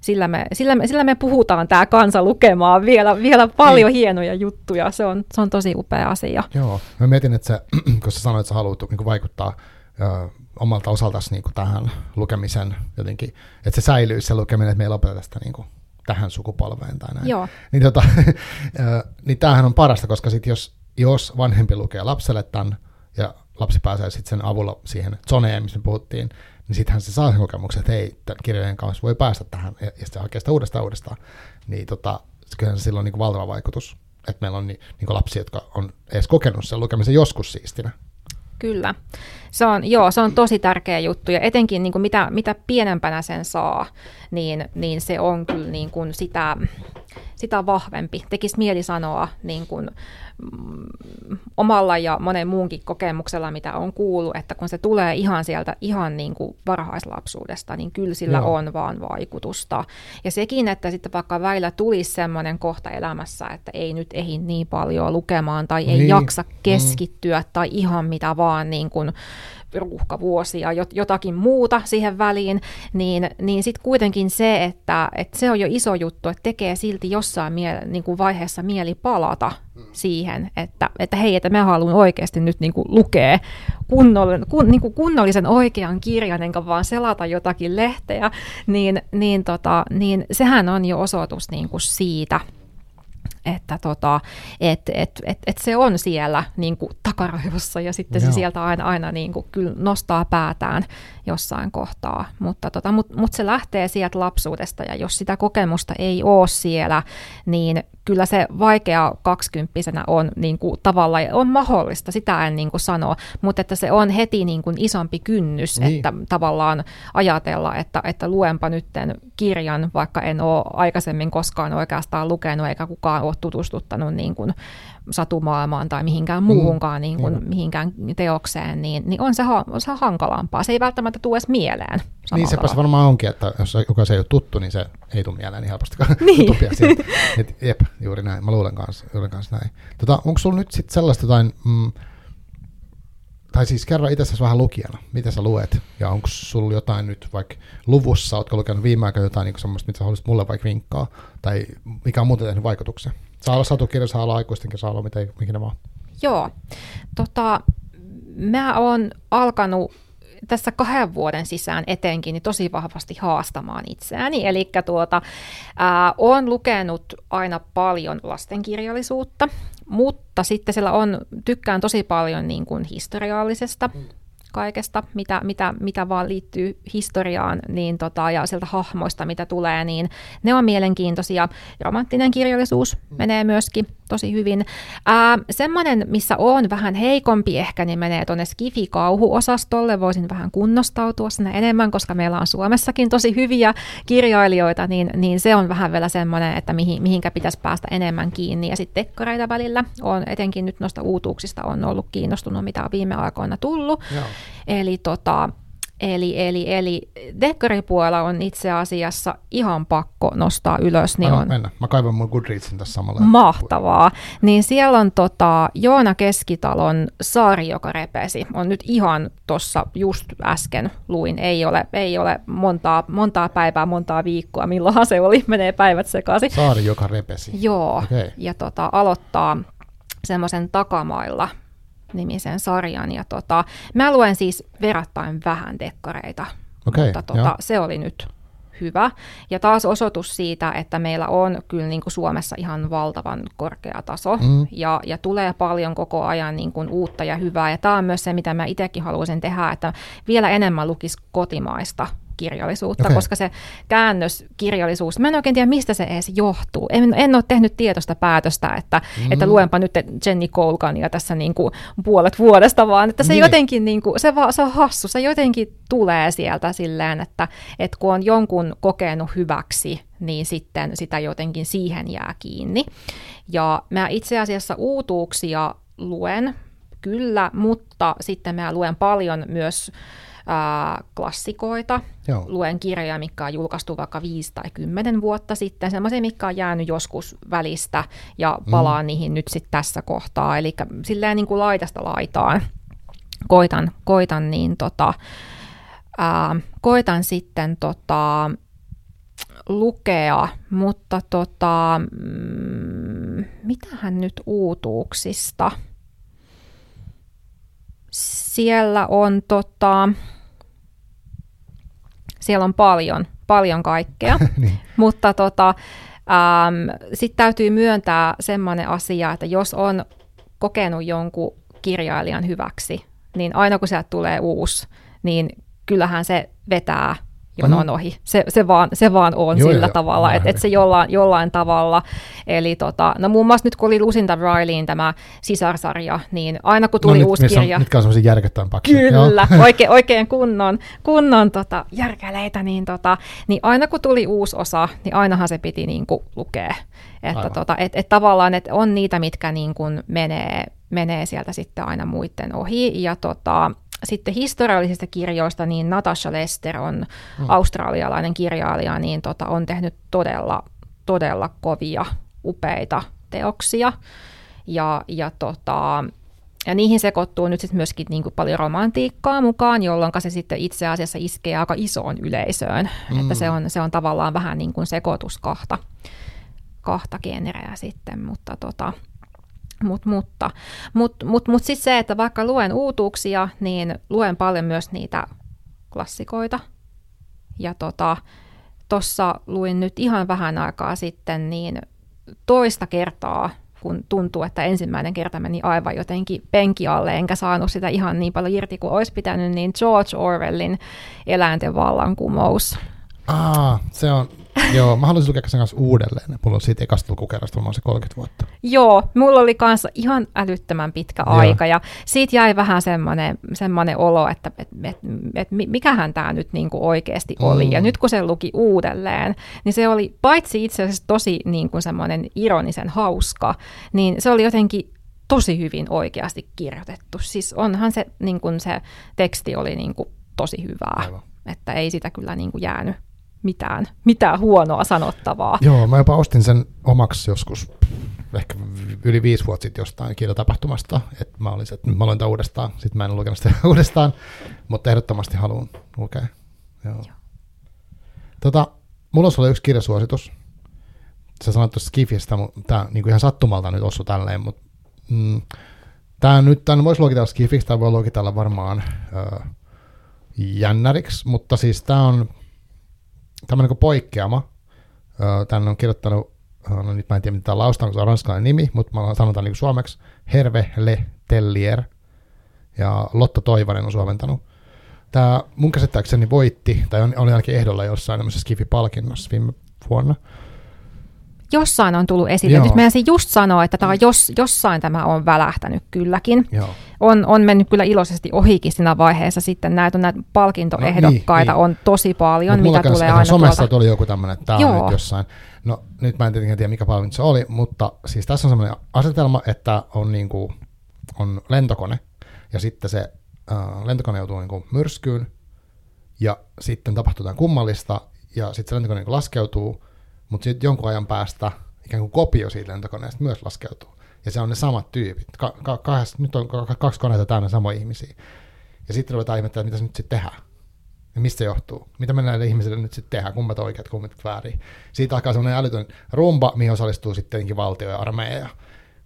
sillä me, sillä me, sillä me puhutaan tämä kansa lukemaan vielä, vielä paljon niin. hienoja juttuja. Se on, se on tosi upea asia. Joo, mä mietin, että se, kun sä sanoit, että sä haluat niin vaikuttaa ö, omalta osaltasi niin tähän lukemisen jotenkin, että se säilyy se lukeminen, että me ei lopeta sitä niin kuin, tähän sukupolveen tai näin. Joo. Niin, tota, niin tämähän on parasta, koska sit jos, jos vanhempi lukee lapselle tämän ja lapsi pääsee sitten sen avulla siihen zoneen, missä me puhuttiin, niin sittenhän se saa sen kokemuksen, että hei, kirjojen kanssa voi päästä tähän, ja, ja sitten hakee sitä uudestaan uudestaan. Niin tota, kyllähän se silloin on niin valtava vaikutus, että meillä on niin, niin lapsia, jotka on edes kokenut sen lukemisen joskus siistinä. Kyllä. Se on, joo, se on tosi tärkeä juttu ja etenkin niin kuin mitä, mitä pienempänä sen saa, niin, niin se on kyllä niin kuin sitä, sitä vahvempi. Tekisi mieli sanoa niin kuin, mm, omalla ja monen muunkin kokemuksella, mitä on kuullut, että kun se tulee ihan sieltä ihan niin kuin varhaislapsuudesta, niin kyllä sillä Joo. on vaan vaikutusta. Ja sekin, että sitten vaikka välillä tulisi semmoinen kohta elämässä, että ei nyt ehdi niin paljon lukemaan tai ei niin. jaksa mm. keskittyä mm. tai ihan mitä vaan niin kuin ruuhkavuosia, jotakin muuta siihen väliin, niin, niin sitten kuitenkin se, että, että se on jo iso juttu, että tekee silti jossain mie- niin kuin vaiheessa mieli palata siihen, että, että hei, että mä haluan oikeasti nyt niin kuin lukea kunnollisen, kun, niin kuin kunnollisen oikean kirjan, enkä vaan selata jotakin lehteä, niin, niin, tota, niin sehän on jo osoitus niin kuin siitä, että tota, et, et, et, et se on siellä niin kuin takaraivossa ja sitten Joo. se sieltä aina, aina niin kuin, kyllä nostaa päätään jossain kohtaa, mutta tota, mut, mut se lähtee sieltä lapsuudesta ja jos sitä kokemusta ei ole siellä, niin kyllä se vaikea kaksikymppisenä on niin kuin, tavallaan, on mahdollista, sitä en niin kuin sano, mutta että se on heti niin kuin, isompi kynnys, niin. että tavallaan ajatella, että, että luenpa nytten kirjan, vaikka en ole aikaisemmin koskaan oikeastaan lukenut eikä kukaan ole tutustuttanut niin kuin, satumaailmaan tai mihinkään muuhunkaan mm, niin kuin, niin. mihinkään teokseen, niin, niin on, se, on se hankalampaa. Se ei välttämättä tule edes mieleen. Niin sepä se varmaan onkin, että jos joka se ei ole tuttu, niin se ei tule mieleen niin helpostikaan. Niin. Et, jep, juuri näin. Mä luulen kanssa, luulen kanssa näin. Tota, onko sulla nyt sitten sellaista jotain, mm, tai siis kerro itse vähän lukijana, mitä sä luet, ja onko sulla jotain nyt vaikka luvussa, ootko lukenut viime aikoina jotain niin semmoista, mitä sä haluaisit mulle vaikka vinkkaa, tai mikä on muuten tehnyt vaikutuksen? Saa olla satukirja, saa olla aikuistenkin, saa olla mitä ikinä vaan. Joo. Tota, mä oon alkanut tässä kahden vuoden sisään etenkin niin tosi vahvasti haastamaan itseäni. Eli tuota, olen lukenut aina paljon lastenkirjallisuutta, mutta sitten siellä on, tykkään tosi paljon niin kuin historiallisesta mm kaikesta, mitä, mitä, mitä vaan liittyy historiaan niin tota, ja sieltä hahmoista, mitä tulee, niin ne on mielenkiintoisia. Romanttinen kirjallisuus menee myöskin tosi hyvin. Ää, semmoinen, missä on vähän heikompi ehkä, niin menee tuonne Skifi-kauhuosastolle. Voisin vähän kunnostautua sinne enemmän, koska meillä on Suomessakin tosi hyviä kirjailijoita, niin, niin se on vähän vielä semmoinen, että mihin, mihinkä pitäisi päästä enemmän kiinni. Ja sitten tekkareita välillä on etenkin nyt noista uutuuksista on ollut kiinnostunut, mitä on viime aikoina tullut. Joo. Eli tota, Eli, eli, eli dekkaripuolella on itse asiassa ihan pakko nostaa ylös. Niin on, mennä. Mä kaivan mun Goodreadsin tässä samalla. Mahtavaa. Niin siellä on tota, Joona Keskitalon Saari, joka repesi. On nyt ihan tuossa just äsken luin. Ei ole, ei ole montaa, montaa päivää, montaa viikkoa, milloinhan se oli. Menee päivät sekaisin. Saari, joka repesi. Joo. Okay. Ja tota, aloittaa semmoisen takamailla nimisen sarjan. Ja tota, mä luen siis verrattain vähän dekkareita, okay, mutta tota, se oli nyt hyvä. Ja taas osoitus siitä, että meillä on kyllä niin kuin Suomessa ihan valtavan korkea taso mm. ja, ja tulee paljon koko ajan niin kuin uutta ja hyvää. Ja tämä on myös se, mitä mä itsekin haluaisin tehdä, että vielä enemmän lukisi kotimaista kirjallisuutta, okay. koska se käännöskirjallisuus, mä en oikein tiedä, mistä se edes johtuu. En, en ole tehnyt tietoista päätöstä, että, mm. että luenpa nyt Jenny Colgania tässä niin kuin puolet vuodesta, vaan että se niin. jotenkin, niin kuin, se, va, se on hassu, se jotenkin tulee sieltä silleen, että, että kun on jonkun kokenut hyväksi, niin sitten sitä jotenkin siihen jää kiinni. Ja mä itse asiassa uutuuksia luen, kyllä, mutta sitten mä luen paljon myös ää, klassikoita. Joo. Luen kirjoja, mikä on julkaistu vaikka 5 tai 10 vuotta sitten, semmoisia, mikä on jäänyt joskus välistä ja palaan mm. niihin nyt sitten tässä kohtaa. Eli silleen niin kuin laitasta laitaan koitan, koitan, niin tota, ää, koitan sitten tota, lukea, mutta tota, mm, mitähän nyt uutuuksista? Siellä on tota, siellä on paljon, paljon kaikkea, niin. mutta tota, ähm, sitten täytyy myöntää semmoinen asia, että jos on kokenut jonkun kirjailijan hyväksi, niin aina kun sieltä tulee uusi, niin kyllähän se vetää jono on ohi. Se, se, vaan, se vaan on Joo, sillä jo, tavalla, että et se jollain, jollain tavalla. Eli tota, no muun muassa nyt kun oli Lucinda Rileyin tämä sisarsarja, niin aina kun tuli no, uusi nyt, kirja... mitkä on semmoisia järkettävän paksuja. Kyllä, oikein, oikein kunnon, kunnon tota, järkäleitä, niin, tota, niin aina kun tuli uusi osa, niin ainahan se piti niin kuin, lukea. Että tota, et, et tavallaan et on niitä, mitkä niin kuin menee, menee sieltä sitten aina muiden ohi. Ja tota, sitten historiallisista kirjoista, niin Natasha Lester on mm. australialainen kirjailija, niin tota, on tehnyt todella, todella kovia, upeita teoksia. Ja, ja tota, ja niihin sekoittuu nyt sitten myöskin niin kuin paljon romantiikkaa mukaan, jolloin se sitten itse asiassa iskee aika isoon yleisöön. Mm. Että se on, se on tavallaan vähän niin kuin sekoitus kahta, kahta genereä sitten, mutta tota, Mut, mutta mut, mut, mut sitten se, että vaikka luen uutuuksia, niin luen paljon myös niitä klassikoita. Ja tota, luin nyt ihan vähän aikaa sitten niin toista kertaa kun tuntuu, että ensimmäinen kerta meni aivan jotenkin penki alle, enkä saanut sitä ihan niin paljon irti kuin olisi pitänyt, niin George Orwellin eläinten vallankumous. Ah, se on, Joo, mä haluaisin lukea sen kanssa uudelleen. Mulla on siitä ekasta lukukerrasta varmaan se 30 vuotta. Joo, mulla oli kanssa ihan älyttömän pitkä Joo. aika ja siitä jäi vähän semmoinen, semmoinen olo, että et, et, et, mikähän tämä nyt niinku oikeasti oli. Mm. Ja nyt kun se luki uudelleen, niin se oli paitsi itse asiassa tosi niinku semmoinen ironisen hauska, niin se oli jotenkin tosi hyvin oikeasti kirjoitettu. Siis onhan se, niin kuin se teksti oli niin kuin tosi hyvää, Aivan. että ei sitä kyllä niin kuin jäänyt mitään, mitään huonoa sanottavaa. Joo, mä jopa ostin sen omaksi joskus ehkä yli viisi vuotta sitten jostain kirjatapahtumasta, että mä olisin, että mä tämän uudestaan, sitten mä en lukenut sitä uudestaan, mutta ehdottomasti haluan lukea. Joo. Joo. Tota, mulla on sulle yksi kirjasuositus. Sä sanoit tuossa Skifistä, mutta tämä niin ihan sattumalta nyt osui tälleen, mutta mm, tämä nyt, tämän voisi luokitella Skifiksi, tai voi luokitella varmaan ö, jännäriksi, mutta siis tämä on tämmöinen poikkeama. Tänne on kirjoittanut, no nyt mä en tiedä mitä tämä lausta on, se on ranskalainen nimi, mutta mä sanotaan niin suomeksi, Herve Le Tellier. Ja Lotta Toivanen on suomentanut. Tämä mun käsittääkseni voitti, tai oli ainakin ehdolla jossain tämmöisessä Skifi-palkinnossa viime vuonna jossain on tullut esille. Joo. Nyt meidän just sanoa, että tämä on jos, jossain tämä on välähtänyt kylläkin. Joo. On, on mennyt kyllä iloisesti ohikin siinä vaiheessa sitten. Näitä on näitä palkintoehdokkaita no, niin, on niin. tosi paljon, Mut mitä tulee aina Somessa tuolta. tuli joku tämmöinen, että tämä Joo. on nyt jossain. No nyt mä en tietenkään tiedä, mikä palkinto se oli, mutta siis tässä on semmoinen asetelma, että on, niin kuin, on lentokone, ja sitten se äh, lentokone joutuu niin kuin myrskyyn, ja sitten tapahtuu jotain kummallista, ja sitten se lentokone niin laskeutuu, mutta sitten jonkun ajan päästä ikään kuin kopio siitä lentokoneesta myös laskeutuu. Ja se on ne samat tyypit. Ka- ka- kahdesta, nyt on kaksi koneita täynnä samoja ihmisiä. Ja sitten ruvetaan ihmettelemään, mitä se nyt sitten tehdään. Ja mistä se johtuu? Mitä me näille ihmisille nyt sitten tehdään? Kummat oikeat, kummat väärin? Siitä alkaa semmoinen älytön rumba, mihin osallistuu sitten valtio ja armeija ja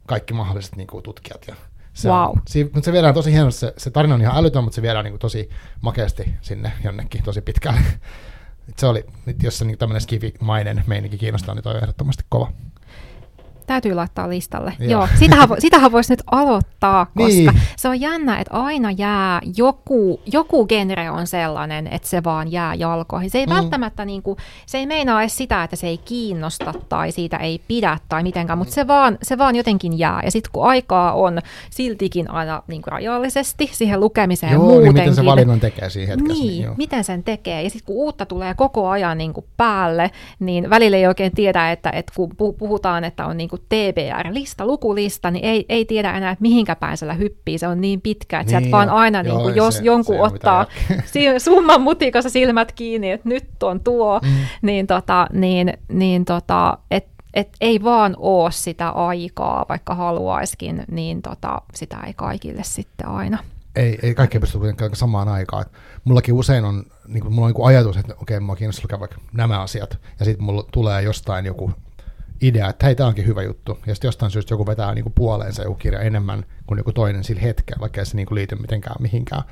kaikki mahdolliset niin kuin, tutkijat. Ja se, wow. on, si, mutta se viedään tosi hienosti. Se, se tarina on ihan älytön, mutta se viedään niin kuin, tosi makeasti sinne jonnekin tosi pitkälle. Se oli, jos se niin tämmöinen skifi-mainen meininki kiinnostaa, niin toi on ehdottomasti kova. Täytyy laittaa listalle. Joo. Joo, sitähän, sitähän voisi nyt aloittaa, koska niin. se on jännä, että aina jää joku, joku genre on sellainen, että se vaan jää jalkoihin. Se ei mm. välttämättä, niin kuin, se ei meinaa edes sitä, että se ei kiinnosta tai siitä ei pidä tai mitenkään, mutta se vaan, se vaan jotenkin jää. Ja sitten kun aikaa on siltikin aina niin kuin rajallisesti siihen lukemiseen Joo, muutenkin. Niin miten se valinnan tekee siihen hetkessä. Niin, niin miten sen tekee. Ja sitten kun uutta tulee koko ajan niin kuin päälle, niin välillä ei oikein tiedä, että, että kun puhutaan, että on niin kuin TBR-lista, lukulista, niin ei, ei tiedä enää, että mihinkä päin siellä hyppii. Se on niin pitkä, että niin, sieltä vaan aina, joo, niin kuin, jos se, jonkun se ottaa summan mutikassa silmät kiinni, että nyt on tuo, mm. niin, tota, niin, niin tota, et, et ei vaan ole sitä aikaa, vaikka haluaiskin, niin tota, sitä ei kaikille sitten aina. Ei, ei kaikki pysty kuitenkaan samaan aikaan. Mullakin usein on, niin kuin, mulla on niin ajatus, että okei, okay, mua kiinnostaa lukea vaikka nämä asiat, ja sitten mulla tulee jostain joku idea, että hei, tämä onkin hyvä juttu. Ja sitten jostain syystä joku vetää niin kuin puoleensa joku kirja enemmän kuin joku toinen sillä hetkellä, vaikka ei se niin kuin liity mitenkään mihinkään.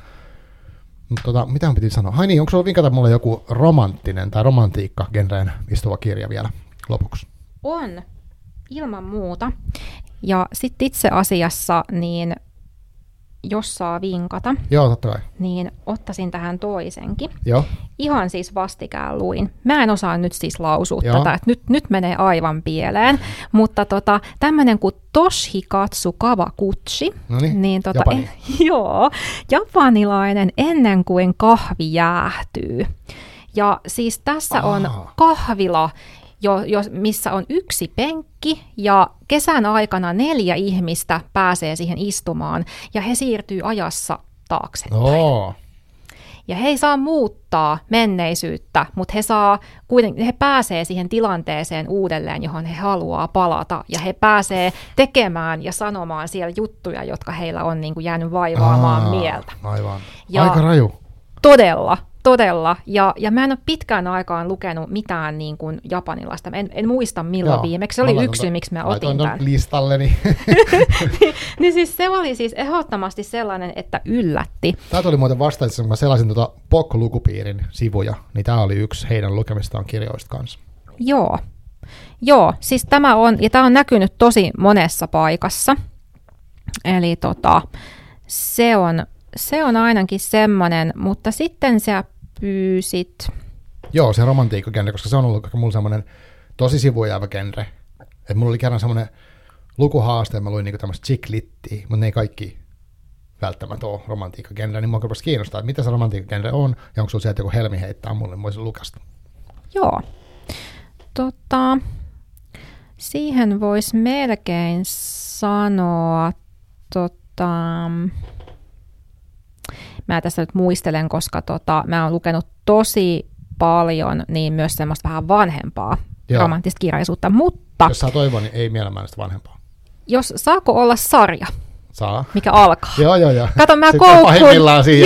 Mutta tota, mitä piti sanoa? Hai niin, onko sulla vinkata mulle joku romanttinen tai romantiikka genreen istuva kirja vielä lopuksi? On, ilman muuta. Ja sitten itse asiassa niin jos saa vinkata, Joo, totta kai. niin ottaisin tähän toisenkin. Joo. Ihan siis vastikään luin. Mä en osaa nyt siis lausua Joo. tätä, että nyt, nyt menee aivan pieleen, mutta tota, tämmöinen kuin Toshikatsu Kawakuchi, Noniin, niin tota, Japani. en, joo, japanilainen ennen kuin kahvi jäähtyy. Ja siis tässä Aha. on kahvila, jo, jo, missä on yksi penkki ja kesän aikana neljä ihmistä pääsee siihen istumaan ja he siirtyy ajassa taaksepäin. Oh. Ja he ei saa muuttaa menneisyyttä, mutta he, saa, kuitenkin, he pääsee siihen tilanteeseen uudelleen, johon he haluaa palata. Ja he pääsee tekemään ja sanomaan siellä juttuja, jotka heillä on niin kuin jäänyt vaivaamaan Aa, mieltä. Aivan. Ja Aika raju. Todella, todella. Ja, ja mä en ole pitkään aikaan lukenut mitään niin kuin japanilaista. En, en muista milloin Joo, viimeksi. Se oli yksi syy, miksi mä otin tämän. listalleni. niin, niin siis se oli siis ehdottomasti sellainen, että yllätti. Tämä tuli muuten vasta, että kun mä selasin tuota Pokko-lukupiirin sivuja, niin tämä oli yksi heidän lukemistaan kirjoista kanssa. Joo. Joo, siis tämä on, ja tämä on näkynyt tosi monessa paikassa. Eli tota, se on, se on ainakin semmoinen, mutta sitten sä pyysit... Joo, se romantiikkagenre, koska se on ollut mulla semmoinen tosi sivujäävä genre. Et mulla oli kerran semmoinen lukuhaaste, ja mä luin niinku tämmöistä chick-littiä, mutta ne ei kaikki välttämättä ole romantiikkagenre, niin mua rupesi kiinnostaa, että mitä se romantiikkagenre on, ja onko sulla sieltä joku helmi heittää mulle, mä voisin lukasta. Joo. Tota, siihen voisi melkein sanoa, tota, mä tässä nyt muistelen, koska tota, mä oon lukenut tosi paljon niin myös semmoista vähän vanhempaa Joo. romanttista kirjallisuutta, mutta... Jos saa toivoa, niin ei mielellään vanhempaa. Jos saako olla sarja? Saa. Mikä alkaa. Joo, joo, joo. Kato, mä koukkuun. Joo, niin,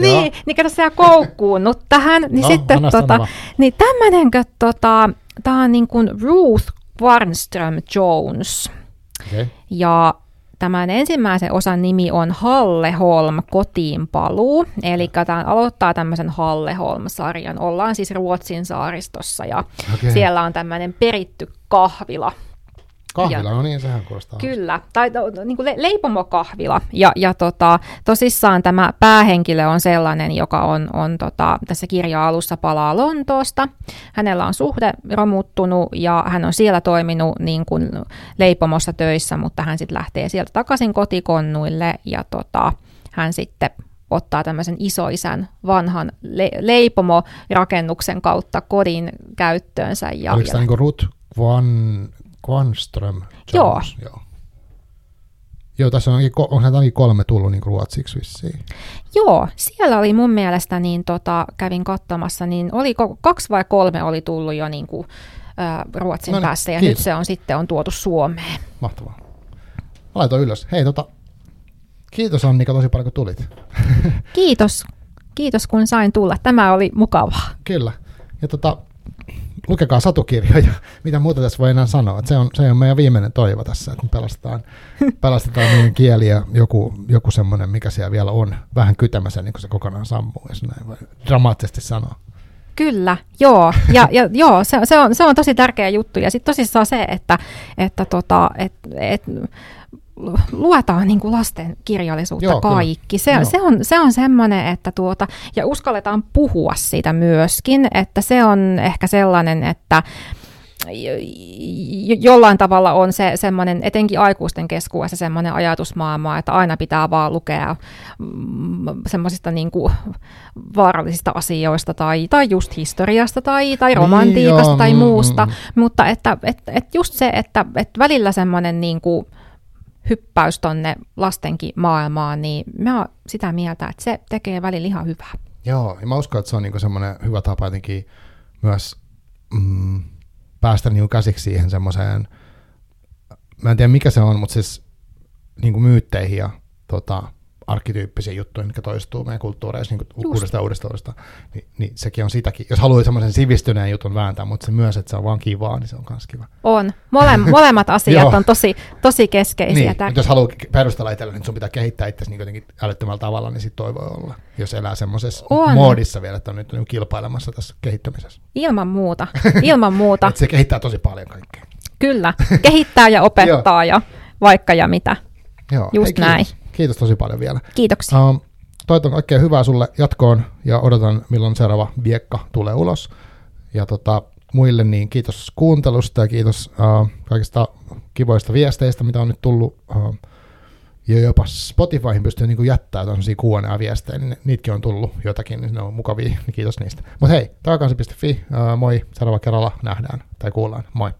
niin, joo. niin kato, sä koukkuunnut tähän. Niin no, sitten tota, niin tämmönenkö, tota, tää on niin kuin Ruth Warnström Jones. Okay. Ja Tämän ensimmäisen osan nimi on Halleholm kotiin paluu, eli tämä aloittaa tämmöisen Halleholm-sarjan. Ollaan siis Ruotsin saaristossa ja okay. siellä on tämmöinen peritty kahvila, Kahvila, ja, no niin, sehän kuulostaa. Kyllä, tai niin kuin le- leipomokahvila. Ja, ja tota, tosissaan tämä päähenkilö on sellainen, joka on, on tota, tässä kirja-alussa palaa Lontoosta. Hänellä on suhde romuttunut ja hän on siellä toiminut niin kuin leipomossa töissä, mutta hän sitten lähtee sieltä takaisin kotikonnuille ja tota, hän sitten ottaa tämmöisen isoisän vanhan le- leipomorakennuksen kautta kodin käyttöönsä. Ja, Oliko tämä niin Ruth Van Kvanström Jones. Joo. Joo. Joo, tässä on, onko ainakin kolme tullut niin ruotsiksi vissiin? Joo, siellä oli mun mielestä, niin tota, kävin katsomassa, niin oli kaksi vai kolme oli tullut jo niin kuin, ä, Ruotsin no niin, päässä, ja kiitos. nyt se on sitten on tuotu Suomeen. Mahtavaa. Laitoin ylös. Hei, tota, kiitos Annika tosi paljon, kun tulit. kiitos. Kiitos, kun sain tulla. Tämä oli mukavaa. Kyllä. Ja tota, lukekaa satukirjoja, mitä muuta tässä voi enää sanoa. Se, on, se on meidän viimeinen toivo tässä, että me pelastetaan, pelastetaan meidän kieli ja joku, joku semmoinen, mikä siellä vielä on, vähän kytämässä, niin kuin se kokonaan sammuu, jos näin voi dramaattisesti sanoa. Kyllä, joo. Ja, ja joo, se, se, on, se on tosi tärkeä juttu. Ja sitten tosissaan se, että, että tota, et, et, luetaan niin kuin lasten kirjallisuutta Joo, kaikki. Se, se, on, se on semmoinen, että tuota, ja uskalletaan puhua siitä myöskin, että se on ehkä sellainen, että jollain tavalla on se semmoinen, etenkin aikuisten keskuudessa semmoinen ajatusmaailma, että aina pitää vaan lukea mm, semmoisista niin kuin vaarallisista asioista tai, tai just historiasta tai, tai niin, romantiikasta niin, tai mm, muusta, mm, mm. mutta että et, et just se, että et välillä semmoinen niin kuin, hyppäys tonne lastenkin maailmaan, niin mä oon sitä mieltä, että se tekee välillä ihan hyvää. Joo, ja mä uskon, että se on niinku semmoinen hyvä tapa jotenkin myös mm, päästä niinku käsiksi siihen semmoiseen, mä en tiedä mikä se on, mutta siis niinku myytteihin ja tota, arkkityyppisiä juttuja, mitkä toistuu meidän kulttuureissa niin uudestaan uudestaan uudestaan, niin, niin sekin on sitäkin. Jos haluaa semmoisen sivistyneen jutun vääntää, mutta se myös, että se on vaan kivaa, niin se on myös kiva. On. Mole, molemmat asiat on tosi, tosi keskeisiä. Niin, jos haluaa perustella itselle, niin sun pitää kehittää itse niin jotenkin älyttömällä tavalla, niin sit toi voi olla. Jos elää semmoisessa moodissa vielä, että on nyt niin kilpailemassa tässä kehittämisessä. Ilman muuta. Ilman muuta. se kehittää tosi paljon kaikkea. Kyllä. Kehittää ja opettaa ja vaikka ja mitä. Joo. Just Hei, näin. Kiitos tosi paljon vielä. Kiitoksia. Uh, toivotan kaikkea hyvää sulle jatkoon ja odotan milloin seuraava viekka tulee ulos. Ja tota, muille niin kiitos kuuntelusta ja kiitos uh, kaikista kivoista viesteistä, mitä on nyt tullut. Uh, ja jopa Spotifyhin pystyy niin jättämään tämmöisiä Q&A-viestejä, niin niitäkin on tullut jotakin, niin ne on mukavia, niin kiitos niistä. Mutta hei, takakansi.fi, uh, moi, seuraava kerralla nähdään tai kuullaan, moi.